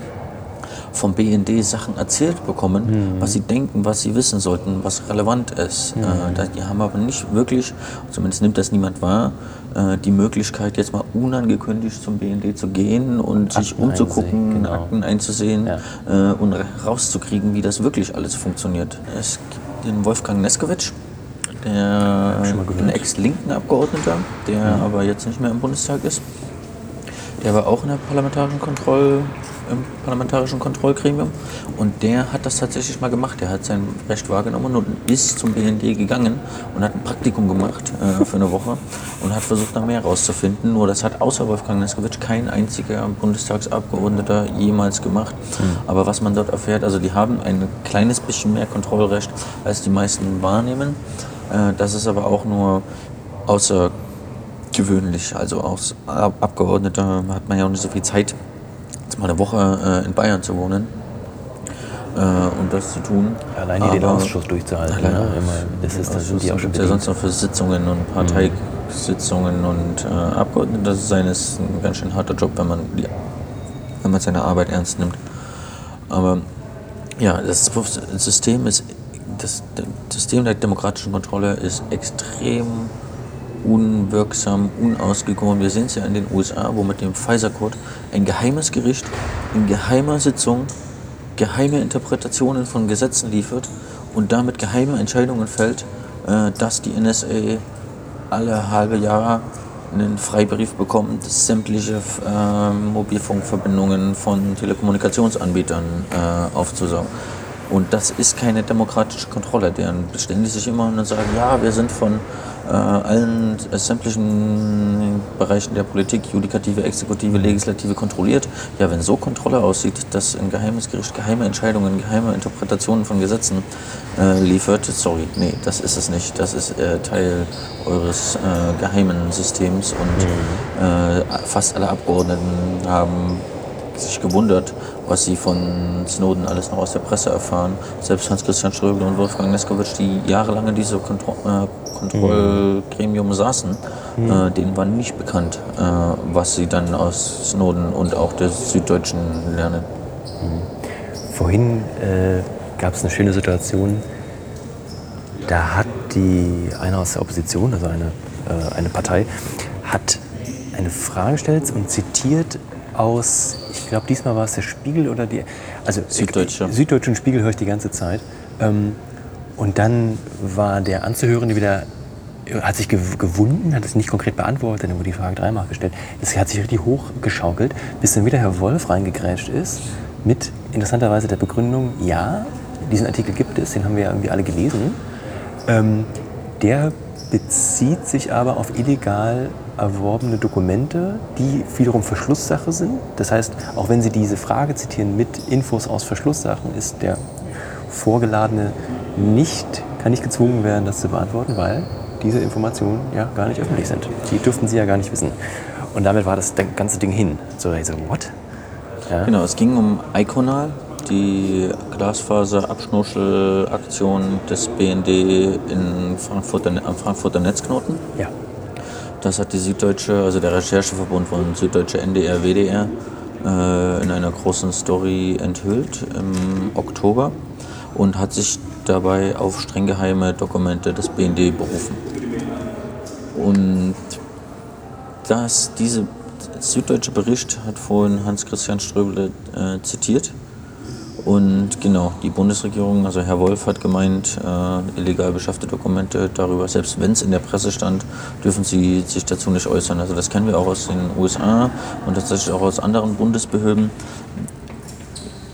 vom BND Sachen erzählt bekommen, was sie denken, was sie wissen sollten, was relevant ist. Äh, da- die haben aber nicht wirklich, zumindest nimmt das niemand wahr, äh, die Möglichkeit, jetzt mal unangekündigt zum BND zu gehen und sich Akten umzugucken, einsehen, genau. Akten einzusehen Ja. äh, und rauszukriegen, wie das wirklich alles funktioniert. Es gibt den Wolfgang Neskowitsch, der ein ex-linken Abgeordneter, der aber jetzt nicht mehr im Bundestag ist. Der war auch in der parlamentarischen Kontroll, im parlamentarischen Kontrollgremium und der hat das tatsächlich mal gemacht. Der hat sein Recht wahrgenommen und ist zum BND gegangen und hat ein Praktikum gemacht äh, für eine Woche und hat versucht, da mehr rauszufinden. Nur das hat außer Wolfgang Neskowitsch kein einziger Bundestagsabgeordneter jemals gemacht. Aber was man dort erfährt, also die haben ein kleines bisschen mehr Kontrollrecht, als die meisten wahrnehmen. Äh, das ist aber auch nur außer gewöhnlich. Also als Ab- Abgeordneter hat man ja auch nicht so viel Zeit, jetzt mal eine Woche äh, in Bayern zu wohnen äh, und das zu tun. Allein hier den Ausschuss durchzuhalten. Allein Ne? Immer, das ist, da sind die auch schon ja sonst noch für Sitzungen und Parteisitzungen und äh, Abgeordnete sein ist ein ganz schön harter Job, wenn man, die, wenn man seine Arbeit ernst nimmt. Aber ja, das System ist das System der demokratischen Kontrolle ist extrem unwirksam, unausgegoren. Wir sehen es ja in den USA, wo mit dem Pfizer-Code ein geheimes Gericht in geheimer Sitzung geheime Interpretationen von Gesetzen liefert und damit geheime Entscheidungen fällt, äh, dass die NSA alle halbe Jahr einen Freibrief bekommt, sämtliche äh, Mobilfunkverbindungen von Telekommunikationsanbietern äh, aufzusaugen. Und das ist keine demokratische Kontrolle, deren beständig sich immer und sagen, ja, wir sind von allen äh, sämtlichen Bereichen der Politik, Judikative, Exekutive, Legislative kontrolliert. Ja, wenn so Kontrolle aussieht, dass ein geheimes Gericht geheime Entscheidungen, geheime Interpretationen von Gesetzen äh, liefert, sorry, nee, das ist es nicht. Das ist äh, Teil eures äh, geheimen Systems und äh, fast alle Abgeordneten haben sich gewundert, was sie von Snowden alles noch aus der Presse erfahren. Selbst Hans-Christian Ströbel und Wolfgang Neskowitsch, die jahrelang in diesem Kontro äh, Kontrollgremium saßen, äh, denen war nicht bekannt, äh, was sie dann aus Snowden und auch der Süddeutschen lernen. Vorhin äh, gab es eine schöne Situation. Da hat die einer aus der Opposition, also eine, äh, eine Partei, hat eine Frage gestellt und zitiert aus, ich glaube diesmal war es der Spiegel oder die, also Süddeutsche. Süddeutschen Spiegel höre ich die ganze Zeit. Ähm, und dann war der Anzuhörende wieder, hat sich gew- gewunden, hat es nicht konkret beantwortet, dann wurde die Frage dreimal gestellt. Das hat sich richtig hochgeschaukelt, bis dann wieder Herr Wolf reingegrätscht ist mit interessanterweise der Begründung, ja, diesen Artikel gibt es, den haben wir ja irgendwie alle gelesen. Ähm, der bezieht sich aber auf illegal erworbene Dokumente, die wiederum Verschlusssache sind. Das heißt, auch wenn Sie diese Frage zitieren mit Infos aus Verschlusssachen, ist der Vorgeladene nicht, kann nicht gezwungen werden, das zu beantworten, weil diese Informationen ja gar nicht öffentlich sind. Die dürften Sie ja gar nicht wissen. Und damit war das ganze Ding hin. So, ich so, what? Ja. Genau, es ging um Iconal, die Glasfaser-Abschnurschel-Aktion des BND in Frankfurt, am Frankfurter Netzknoten. Ja. Das hat die Süddeutsche, also der Rechercheverbund von Süddeutsche NDR, WDR, äh, in einer großen Story enthüllt im Oktober und hat sich dabei auf streng geheime Dokumente des BND berufen. Und das, diese süddeutsche Bericht hat vorhin Hans-Christian Ströbele äh, zitiert. Und genau, die Bundesregierung, also Herr Wolf hat gemeint, äh, illegal beschaffte Dokumente darüber, selbst wenn es in der Presse stand, dürfen sie sich dazu nicht äußern. Also das kennen wir auch aus den USA und tatsächlich auch aus anderen Bundesbehörden.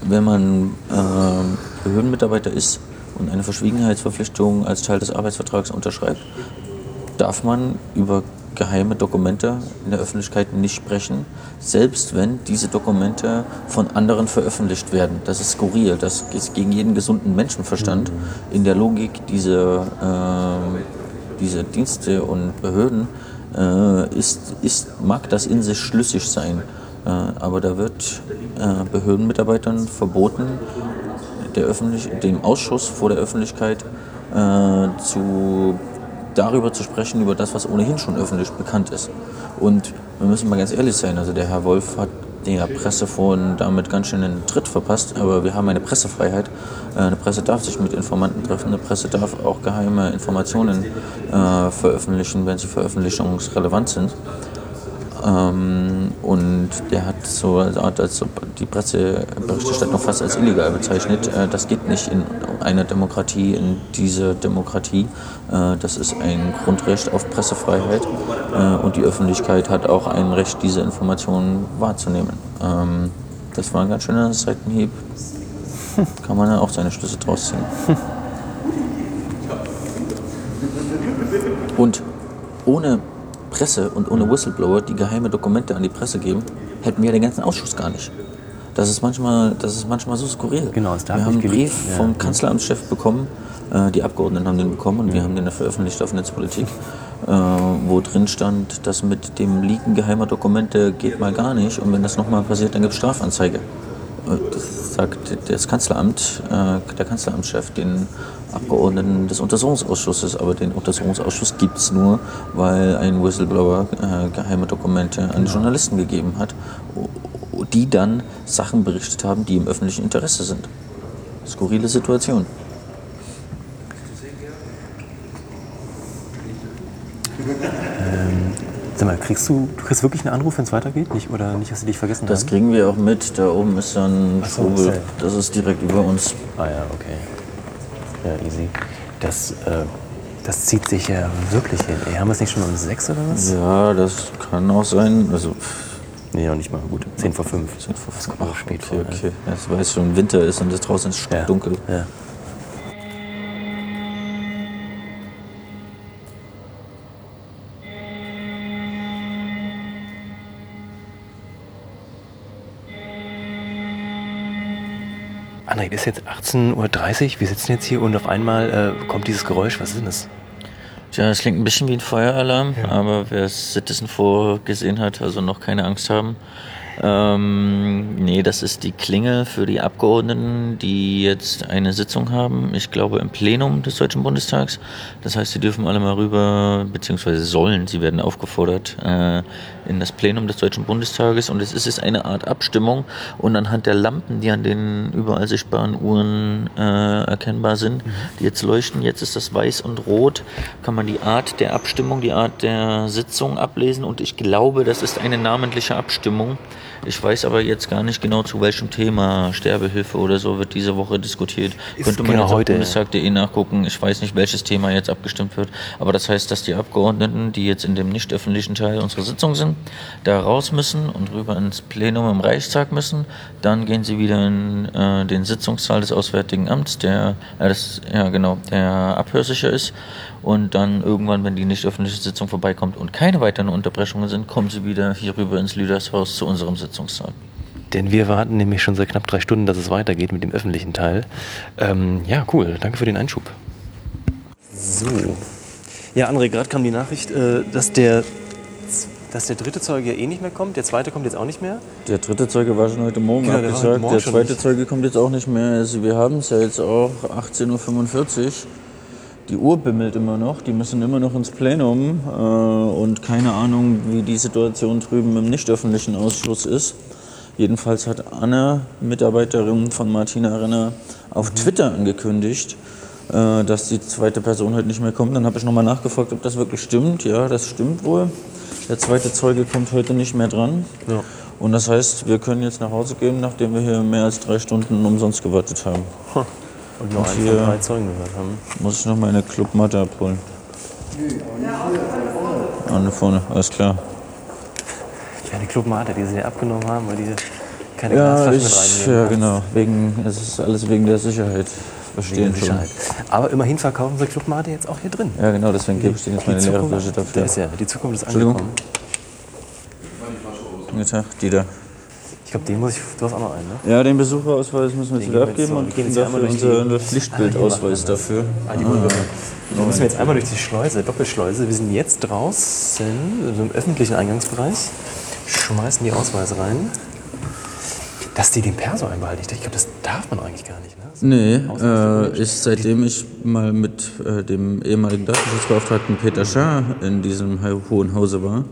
Wenn man äh, Behördenmitarbeiter ist und eine Verschwiegenheitsverpflichtung als Teil des Arbeitsvertrags unterschreibt, darf man über geheime Dokumente in der Öffentlichkeit nicht sprechen, selbst wenn diese Dokumente von anderen veröffentlicht werden. Das ist skurril, das ist gegen jeden gesunden Menschenverstand. In der Logik dieser, äh, dieser Dienste und Behörden äh, ist, ist, mag das in sich schlüssig sein. Äh, aber da wird äh, Behördenmitarbeitern verboten, der Öffentlich dem Ausschuss vor der Öffentlichkeit äh, zu darüber zu sprechen, über das, was ohnehin schon öffentlich bekannt ist. Und wir müssen mal ganz ehrlich sein, also der Herr Wolf hat der Presse vorhin damit ganz schön einen Tritt verpasst, aber wir haben eine Pressefreiheit. Äh, eine Presse darf sich mit Informanten treffen, eine Presse darf auch geheime Informationen äh, veröffentlichen, wenn sie veröffentlichungsrelevant sind. Ähm, und der hat so hat also die Presseberichterstattung fast als illegal bezeichnet. Äh, das geht nicht in einer Demokratie, in dieser Demokratie. Äh, das ist ein Grundrecht auf Pressefreiheit äh, und die Öffentlichkeit hat auch ein Recht, diese Informationen wahrzunehmen. Ähm, das war ein ganz schöner Seitenhieb. Kann man dann auch seine Schlüsse draus ziehen. Und ohne Presse und ohne Whistleblower, die geheime Dokumente an die Presse geben, hätten wir den ganzen Ausschuss gar nicht. Das ist manchmal, das ist manchmal so skurril. Genau, es darf wir haben einen Brief ja. vom Kanzleramtschef bekommen, äh, die Abgeordneten haben den bekommen und wir haben den veröffentlicht auf Netzpolitik, äh, wo drin stand, dass mit dem Leaken geheimer Dokumente geht mal gar nicht und wenn das nochmal passiert, dann gibt es Strafanzeige. Das sagt das Kanzleramt, äh, der Kanzleramtschef, den Abgeordneten des Untersuchungsausschusses. Aber den Untersuchungsausschuss gibt es nur, weil ein Whistleblower äh, geheime Dokumente an Journalisten gegeben hat, die dann Sachen berichtet haben, die im öffentlichen Interesse sind. Skurrile Situation. Ähm, sag mal, kriegst du, du kriegst wirklich einen Anruf, wenn es weitergeht? Nicht, oder nicht, dass sie dich vergessen Das haben? kriegen wir auch mit. Da oben ist dann so, Strubel. Das ist direkt über uns. Ah ja, okay. Ja, easy. Das, äh, das zieht sich ja wirklich hin. Ey, haben wir es nicht schon um sechs oder was? Ja, das kann auch sein. Also, nee, noch nicht mal. Gut, zehn vor fünf. Zehn vor fünf. Das kommt auch spät okay, vor. Okay, ja. weil es schon Winter ist und es draußen ist ja. dunkel. Ja. Es ist jetzt 18.30 Uhr, wir sitzen jetzt hier und auf einmal äh, kommt dieses Geräusch. Was ist denn das? Tja, es klingt ein bisschen wie ein Feueralarm, ja. aber wer Citizen vorgesehen hat, also noch keine Angst haben. Ähm, nee, das ist die Klingel für die Abgeordneten, die jetzt eine Sitzung haben, ich glaube im Plenum des Deutschen Bundestags. Das heißt, sie dürfen alle mal rüber, beziehungsweise sollen, sie werden aufgefordert, äh, in das Plenum des Deutschen Bundestages. Und es ist eine Art Abstimmung. Und anhand der Lampen, die an den überall sichtbaren Uhren äh, erkennbar sind, die jetzt leuchten, jetzt ist das weiß und rot, kann man die Art der Abstimmung, die Art der Sitzung ablesen. Und ich glaube, das ist eine namentliche Abstimmung Ich weiß aber jetzt gar nicht genau, zu welchem Thema Sterbehilfe oder so wird diese Woche diskutiert. Ist Könnte man genau jetzt auf heute. bundestag.de nachgucken. Ich weiß nicht, welches Thema jetzt abgestimmt wird. Aber das heißt, dass die Abgeordneten, die jetzt in dem nicht öffentlichen Teil unserer Sitzung sind, da raus müssen und rüber ins Plenum im Reichstag müssen. Dann gehen sie wieder in äh, den Sitzungssaal des Auswärtigen Amts, der, äh, das, ja genau, der abhörsicher ist. Und dann irgendwann, wenn die nicht öffentliche Sitzung vorbeikommt und keine weiteren Unterbrechungen sind, kommen sie wieder hier rüber ins Lüdershaus zu unserem Sitzungssaal. Denn wir warten nämlich schon seit knapp drei Stunden, dass es weitergeht mit dem öffentlichen Teil. Ähm, ja, cool. Danke für den Einschub. So. Ja, André, gerade kam die Nachricht, äh, dass der, dass der dritte Zeuge ja eh nicht mehr kommt. Der zweite kommt jetzt auch nicht mehr. Der dritte Zeuge war schon heute Morgen Genau, der abgesagt. Der schon zweite nicht. Zeuge kommt jetzt auch nicht mehr. Also wir haben es ja jetzt auch 18.45 Uhr. Die Uhr bimmelt immer noch. Die müssen immer noch ins Plenum. Äh, und keine Ahnung, wie die Situation drüben im nicht öffentlichen Ausschuss ist. Jedenfalls hat Anne, Mitarbeiterin von Martina Renner, auf Twitter angekündigt, äh, dass die zweite Person heute nicht mehr kommt. Dann habe ich nochmal nachgefragt, ob das wirklich stimmt. Ja, das stimmt wohl. Der zweite Zeuge kommt heute nicht mehr dran. Ja. Und das heißt, wir können jetzt nach Hause gehen, nachdem wir hier mehr als drei Stunden umsonst gewartet haben. Und nur Und einen von drei Zeugen gehört haben. Muss ich noch meine Clubmatte abholen? An vorne, alles klar. Ja, die Clubmate, die sie ja abgenommen haben, weil die keine Ja, Glasflaschen ich, ja genau. Wegen, es ist alles wegen der Sicherheit. Wegen Verstehen schon. Sicherheit. Aber immerhin verkaufen sie Clubmate jetzt auch hier drin. Ja, genau, deswegen gebe ich denen jetzt meine leere Flasche dafür. Da ist ja, die Zukunft ist Entschuldigung. angekommen. Guten Tag, Dieter. Ich glaube, den muss ich. Du hast auch noch einen, ne? Ja, den Besucherausweis müssen wir jetzt Den wieder jetzt abgeben so- und kriegen dafür unseren Pflichtbildausweis dafür. Ah, die wollen wir. Dann müssen wir jetzt einmal durch die Schleuse, Doppelschleuse. Wir sind jetzt draußen, also im öffentlichen Eingangsbereich. Schmeißen die Ausweise rein. Dass die den Perso einbehalten. Ich glaube, das darf man eigentlich gar nicht. Ne? Nee, äh, ich, seitdem ich mal mit äh, dem ehemaligen Datenschutzbeauftragten Peter Schaar in diesem Ho- Hohen Hause war,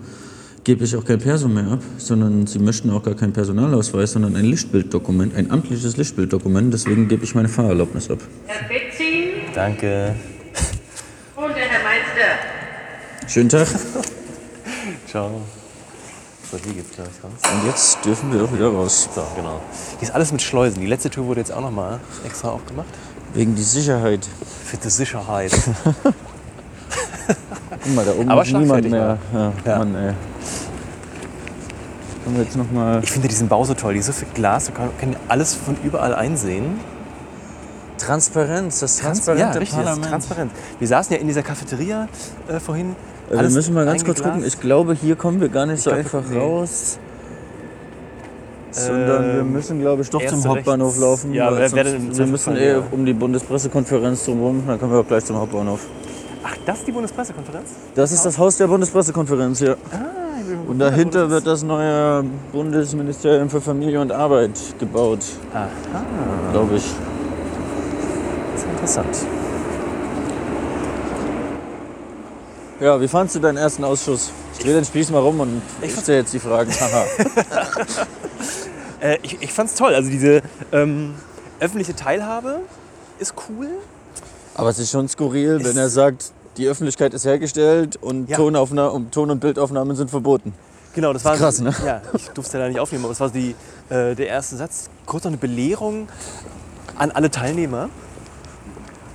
gebe ich auch kein Perso mehr ab, sondern sie möchten auch gar keinen Personalausweis, sondern ein Lichtbilddokument, ein amtliches Lichtbilddokument. Deswegen gebe ich meine Fahrerlaubnis ab. Herr Betzin Danke. und der Herr Meister. Schönen Tag. Ciao. So, hier geht's gleich raus. Und jetzt dürfen wir auch wieder raus. So, genau. Hier ist alles mit Schleusen. Die letzte Tür wurde jetzt auch nochmal extra aufgemacht. Wegen die Sicherheit. Für die Sicherheit. Guck mal, da oben Aber ist niemand mehr. Ja, Ja. Mann, ey. Können wir jetzt noch mal Ich finde diesen Bau so toll. Die ist so viel Glas, du kann- kann alles von überall einsehen. Transparenz, das Trans transparente ja, richtig, das Parlament. transparent. Wir saßen ja in dieser Cafeteria äh, vorhin. Äh, Wir müssen mal ganz kurz gucken. Ich glaube, hier kommen wir gar nicht so glaub, einfach nee. raus. Sondern wir Ähm, müssen, glaube ich, doch zum so Hauptbahnhof rechts. laufen. Ja, wer- sonst- wer im wir müssen eh ja. um die Bundespressekonferenz drumherum. Dann können wir auch gleich zum Hauptbahnhof. Ach, das ist die Bundespressekonferenz? Das ist das Haus der Bundespressekonferenz, ja. Ah, ich Und dahinter wird das neue Bundesministerium für Familie und Arbeit gebaut, Aha, glaube ich. das ist interessant. Ja, wie fandst du deinen ersten Ausschuss? Ich drehe den Spieß mal rum und ich stelle jetzt die Fragen. Haha. Äh, ich ich fand es toll. Also diese ähm, öffentliche Teilhabe ist cool. Aber es ist schon skurril, wenn er sagt, die Öffentlichkeit ist hergestellt und Ja. Tonaufna und Ton- und Bildaufnahmen sind verboten. Genau, das war krass, ne? Ja, ich durfte da nicht aufnehmen, aber das war die, äh, der erste Satz. Kurz noch eine Belehrung an alle Teilnehmer.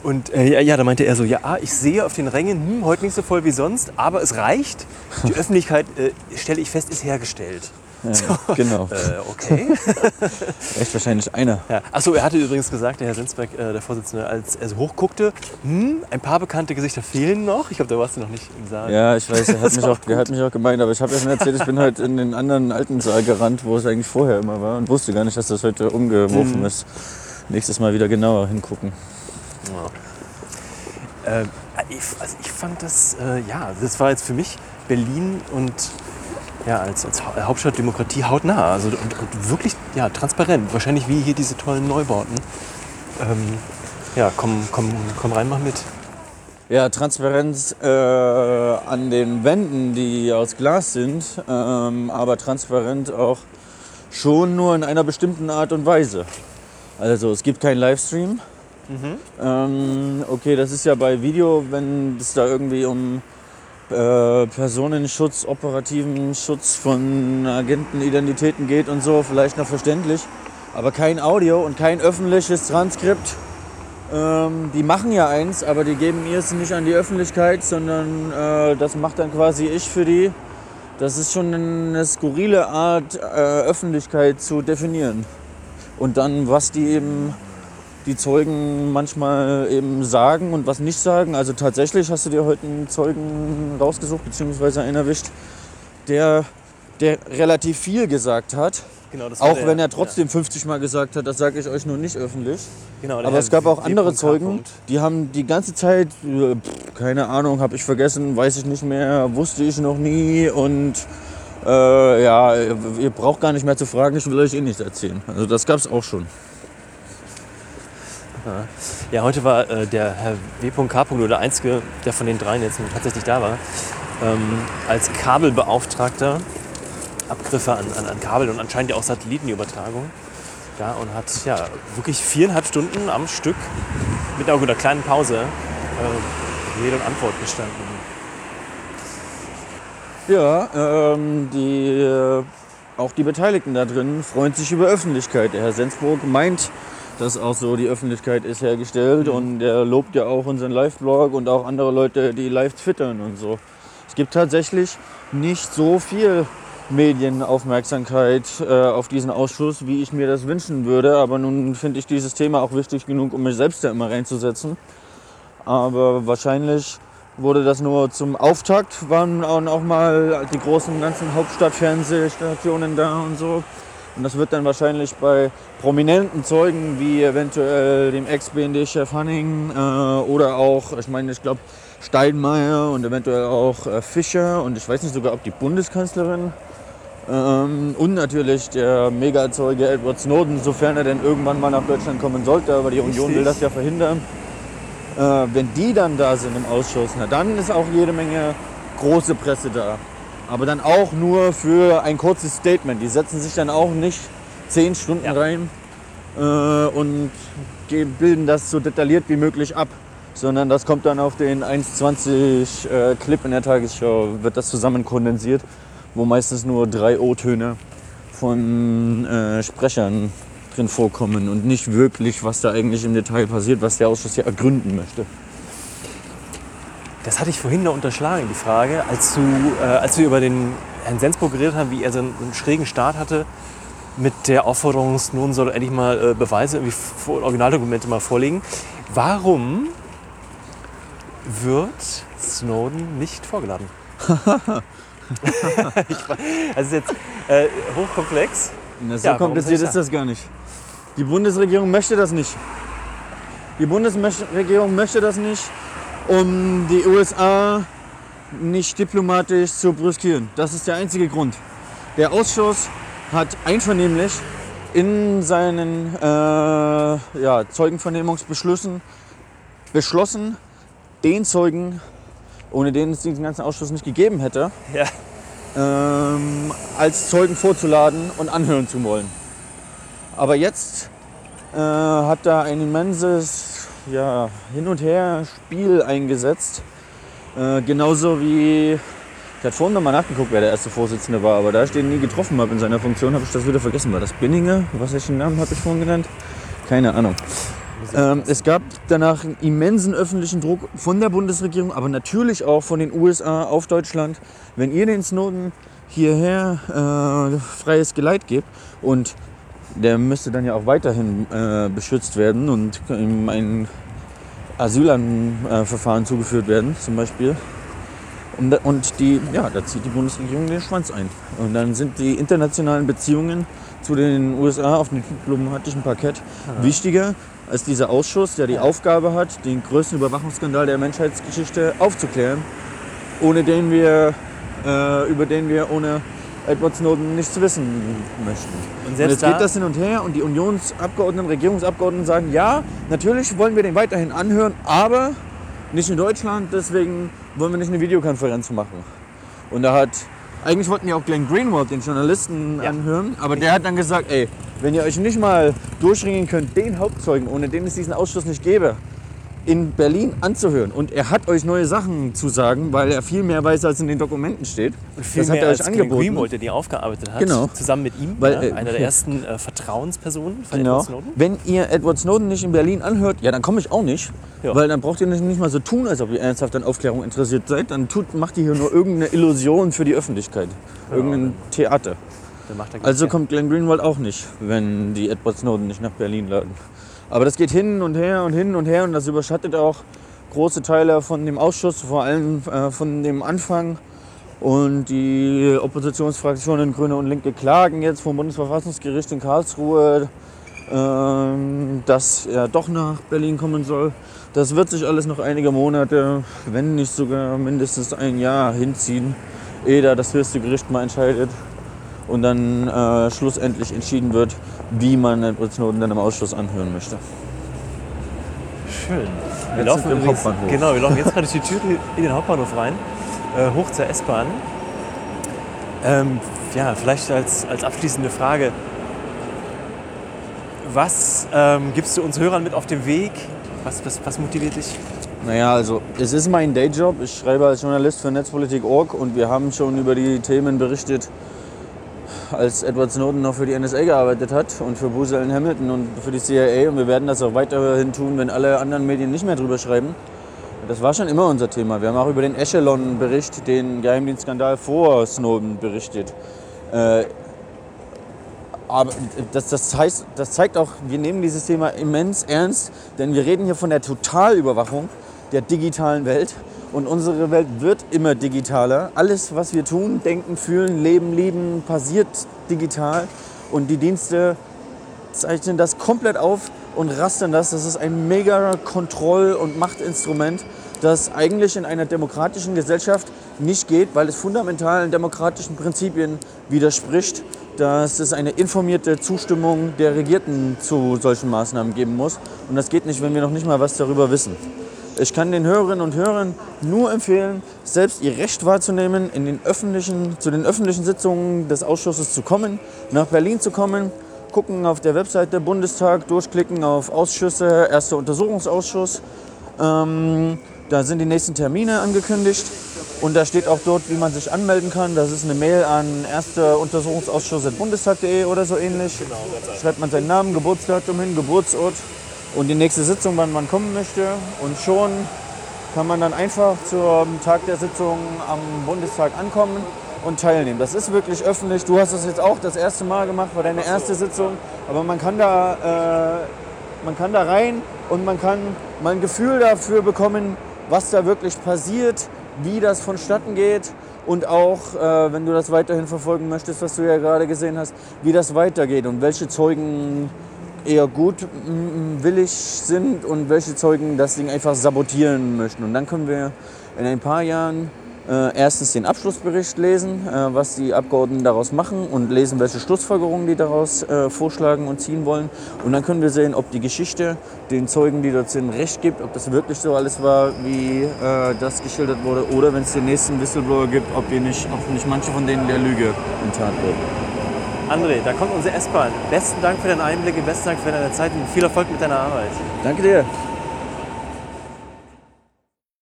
Und äh, ja, ja, da meinte er so, ja, ah, ich sehe auf den Rängen, hm, heute nicht so voll wie sonst, aber es reicht. Die Öffentlichkeit, äh, stelle ich fest, ist hergestellt. Ja, genau. Äh, okay. Echt wahrscheinlich einer. Ja. Achso, er hatte übrigens gesagt, der Herr Sinsberg, äh, der Vorsitzende, als er so hochguckte, hm, ein paar bekannte Gesichter fehlen noch. Ich glaube, da warst du noch nicht im Saal. Ja, ich weiß, er hat, mich auch, der hat mich auch gemeint, aber ich habe ja schon erzählt, ich bin halt in den anderen alten Saal gerannt, wo es eigentlich vorher immer war und wusste gar nicht, dass das heute umgeworfen Mhm. ist. Nächstes Mal wieder genauer hingucken. Äh, ich, also ich fand das, äh, ja, das war jetzt für mich Berlin und ja, als, als Hau- Hauptstadt Demokratie hautnah. Also, und, und wirklich ja, transparent. Wahrscheinlich wie hier diese tollen Neubauten. Ähm, ja, komm, komm, komm rein, mach mit. Ja, Transparenz äh, an den Wänden, die aus Glas sind, ähm, aber transparent auch schon nur in einer bestimmten Art und Weise. Also es gibt keinen Livestream. Ähm, okay, das ist ja bei Video, wenn es da irgendwie um äh, Personenschutz, operativen Schutz von Agentenidentitäten geht und so, vielleicht noch verständlich. Aber kein Audio und kein öffentliches Transkript. Ähm, die machen ja eins, aber die geben ihr es nicht an die Öffentlichkeit, sondern äh, das macht dann quasi ich für die. Das ist schon eine skurrile Art, äh, Öffentlichkeit zu definieren. Und dann, was die eben die Zeugen manchmal eben sagen und was nicht sagen. Also tatsächlich hast du dir heute einen Zeugen rausgesucht, beziehungsweise einen erwischt, der, der relativ viel gesagt hat. Genau, auch der- wenn er trotzdem 50 Mal gesagt hat, das sage ich euch nur nicht öffentlich. Genau, Aber es gab auch andere. Zeugen, die haben die ganze Zeit, äh, pff, keine Ahnung, habe ich vergessen, weiß ich nicht mehr, wusste ich noch nie und äh, ja, ihr braucht gar nicht mehr zu fragen, ich will euch eh nichts erzählen. Also das gab es auch schon. Ja, heute war äh, der Herr W.K. nur der Einzige, der von den dreien jetzt tatsächlich da war, ähm, als Kabelbeauftragter Abgriffe an, an, an Kabel und anscheinend ja auch Satellitenübertragung. Ja, und hat ja wirklich viereinhalb Stunden am Stück mit einer, einer kleinen Pause äh, Rede und Antwort gestanden. Ja, ähm, die, äh, auch die Beteiligten da drin freuen sich über Öffentlichkeit. Der Herr Sensburg meint, dass auch so die Öffentlichkeit ist hergestellt und er lobt ja auch unseren Live-Blog und auch andere Leute, die live twittern und so. Es gibt tatsächlich nicht so viel Medienaufmerksamkeit äh, auf diesen Ausschuss, wie ich mir das wünschen würde. Aber nun finde ich dieses Thema auch wichtig genug, um mich selbst da immer reinzusetzen. Aber wahrscheinlich wurde das nur zum Auftakt, waren auch auch mal die großen ganzen Hauptstadtfernsehstationen da und so. Und das wird dann wahrscheinlich bei prominenten Zeugen wie eventuell dem Ex-BND-Chef Hanning äh, oder auch, ich meine, ich glaube Steinmeier und eventuell auch äh, Fischer und ich weiß nicht sogar, ob die Bundeskanzlerin ähm, und natürlich der Megazeuge Edward Snowden, sofern er denn irgendwann mal nach Deutschland kommen sollte, aber die Union will das ja verhindern. Äh, wenn die dann da sind im Ausschuss, na, dann ist auch jede Menge große Presse da. Aber dann auch nur für ein kurzes Statement. Die setzen sich dann auch nicht zehn Stunden rein äh, und bilden das so detailliert wie möglich ab. Sondern das kommt dann auf den 1,20 äh, Clip in der Tagesschau, wird das zusammen kondensiert, wo meistens nur drei O-Töne von äh, Sprechern drin vorkommen und nicht wirklich, was da eigentlich im Detail passiert, was der Ausschuss ja ergründen möchte. Das hatte ich vorhin noch unterschlagen, die Frage, als, du, äh, als wir über den Herrn Sensburg geredet haben, wie er so einen, einen schrägen Start hatte mit der Aufforderung, Snowden soll endlich mal äh, Beweise, irgendwie Originaldokumente mal vorlegen. Warum wird Snowden nicht vorgeladen? das ist jetzt äh, hochkomplex. Na, so Ja, kompliziert ist das gar nicht. Die Bundesregierung möchte das nicht. Die Bundesregierung möchte das nicht, um die USA nicht diplomatisch zu brüskieren. Das ist der einzige Grund. Der Ausschuss hat einvernehmlich in seinen äh, ja, Zeugenvernehmungsbeschlüssen beschlossen, den Zeugen, ohne den es diesen ganzen Ausschuss nicht gegeben hätte, Ja. ähm, als Zeugen vorzuladen und anhören zu wollen. Aber jetzt äh, hat da ein immenses ja, Hin- und Her-Spiel eingesetzt. Äh, genauso wie, ich hatte vorhin noch mal nachgeguckt, wer der erste Vorsitzende war, aber da ich den nie getroffen habe in seiner Funktion, habe ich das wieder vergessen. War das Binninger? Was welchen Namen habe ich vorhin genannt? Keine Ahnung. Ähm, es gab danach einen immensen öffentlichen Druck von der Bundesregierung, aber natürlich auch von den USA auf Deutschland. Wenn ihr den Snowden hierher äh, freies Geleit gebt und der müsste dann ja auch weiterhin äh, beschützt werden und ihm ein Asylverfahren zugeführt werden, zum Beispiel. Und, da- und die, ja, da zieht die Bundesregierung den Schwanz ein. Und dann sind die internationalen Beziehungen zu den USA auf dem diplomatischen Parkett wichtiger als dieser Ausschuss, der die Aufgabe hat, den größten Überwachungsskandal der Menschheitsgeschichte aufzuklären, ohne den wir, äh, über den wir ohne Edward Snowden nichts wissen möchten. Und Und selbst jetzt geht da- das hin und her und die Unionsabgeordneten, Regierungsabgeordneten sagen, ja, natürlich wollen wir den weiterhin anhören, aber nicht in Deutschland, deswegen wollen wir nicht eine Videokonferenz machen. Und da hat, eigentlich wollten ja auch Glenn Greenwald, den Journalisten, anhören, aber der hat dann gesagt, ey, wenn ihr euch nicht mal durchringen könnt, den Hauptzeugen, ohne den es diesen Ausschuss nicht gäbe, in Berlin anzuhören. Und er hat euch neue Sachen zu sagen, weil er viel mehr weiß, als in den Dokumenten steht. Und viel das hat mehr er euch als Glenn angeboten. Greenwald, der die aufgearbeitet hat, Genau. zusammen mit ihm, Weil, ja, äh, einer der ja. ersten äh, Vertrauenspersonen von Genau. Edward Snowden. Wenn ihr Edward Snowden nicht in Berlin anhört, ja, dann komme ich auch nicht. Ja. Weil dann braucht ihr nicht, mal so tun, als ob ihr ernsthaft an Aufklärung interessiert seid. Dann tut, macht ihr hier nur irgendeine Illusion für die Öffentlichkeit. Irgendein Theater. Er Also ja. kommt Glenn Greenwald auch nicht, wenn die Edward Snowden nicht nach Berlin laden. Aber das geht hin und her und hin und her und das überschattet auch große Teile von dem Ausschuss, vor allem äh, von dem Anfang. Und die Oppositionsfraktionen Grüne und Linke klagen jetzt vom Bundesverfassungsgericht in Karlsruhe, ähm, dass er doch nach Berlin kommen soll. Das wird sich alles noch einige Monate, wenn nicht sogar mindestens ein Jahr hinziehen, ehe da das höchste Gericht mal entscheidet und dann äh, schlussendlich entschieden wird, wie man Edward Snowden dann im Ausschuss anhören möchte. Schön. Wir Jetzt laufen im übrigens- Hauptbahnhof. Genau, wir laufen jetzt gerade durch die Tür in den Hauptbahnhof rein, äh, hoch zur S-Bahn. Ähm, ja, vielleicht als, als abschließende Frage. Was ähm, gibst du uns Hörern mit auf dem Weg? Was, was, was motiviert dich? Naja, also es ist mein Dayjob. Ich schreibe als Journalist für Netzpolitik.org und wir haben schon über die Themen berichtet, als Edward Snowden noch für die NSA gearbeitet hat und für Bruce Allen Hamilton und für die CIA und wir werden das auch weiterhin tun, wenn alle anderen Medien nicht mehr drüber schreiben. Das war schon immer unser Thema. Wir haben auch über den Echelon-Bericht, den Geheimdienstskandal vor Snowden berichtet. Äh, aber das, das, heißt, das zeigt auch, wir nehmen dieses Thema immens ernst, denn wir reden hier von der Totalüberwachung der digitalen Welt. Und unsere Welt wird immer digitaler. Alles, was wir tun, denken, fühlen, leben, lieben, passiert digital. Und die Dienste zeichnen das komplett auf und rastern das. Das ist ein mega Kontroll- und Machtinstrument, das eigentlich in einer demokratischen Gesellschaft nicht geht, weil es fundamentalen demokratischen Prinzipien widerspricht, dass es eine informierte Zustimmung der Regierten zu solchen Maßnahmen geben muss. Und das geht nicht, wenn wir noch nicht mal was darüber wissen. Ich kann den Hörerinnen und Hörern nur empfehlen, selbst ihr Recht wahrzunehmen, in den öffentlichen, zu den öffentlichen Sitzungen des Ausschusses zu kommen, nach Berlin zu kommen, gucken auf der Webseite Bundestag, durchklicken auf Ausschüsse, erster Untersuchungsausschuss. Ähm, da sind die nächsten Termine angekündigt und da steht auch dort, wie man sich anmelden kann. Das ist eine Mail an ersteruntersuchungsausschuss.bundestag.de oder so ähnlich. Schreibt man seinen Namen, Geburtsdatum hin, Geburtsort und die nächste Sitzung, wann man kommen möchte. Und schon kann man dann einfach zum Tag der Sitzung am Bundestag ankommen und teilnehmen. Das ist wirklich öffentlich. Du hast das jetzt auch das erste Mal gemacht, war deine erste Sitzung. Aber man kann da, äh, man kann da rein und man kann mal ein Gefühl dafür bekommen, was da wirklich passiert, wie das vonstatten geht und auch, äh, wenn du das weiterhin verfolgen möchtest, was du ja gerade gesehen hast, wie das weitergeht und welche Zeugen eher gutwillig sind und welche Zeugen das Ding einfach sabotieren möchten. Und dann können wir in ein paar Jahren äh, erstens den Abschlussbericht lesen, äh, was die Abgeordneten daraus machen und lesen, welche Schlussfolgerungen die daraus äh, vorschlagen und ziehen wollen. Und dann können wir sehen, ob die Geschichte den Zeugen, die dort sind, recht gibt, ob das wirklich so alles war, wie äh, das geschildert wurde, oder wenn es den nächsten Whistleblower gibt, ob, die nicht, ob nicht manche von denen der Lüge enttarnt wurden. André, da kommt unsere S-Bahn. Besten Dank für deine Einblicke, besten Dank für deine Zeit und viel Erfolg mit deiner Arbeit. Danke dir.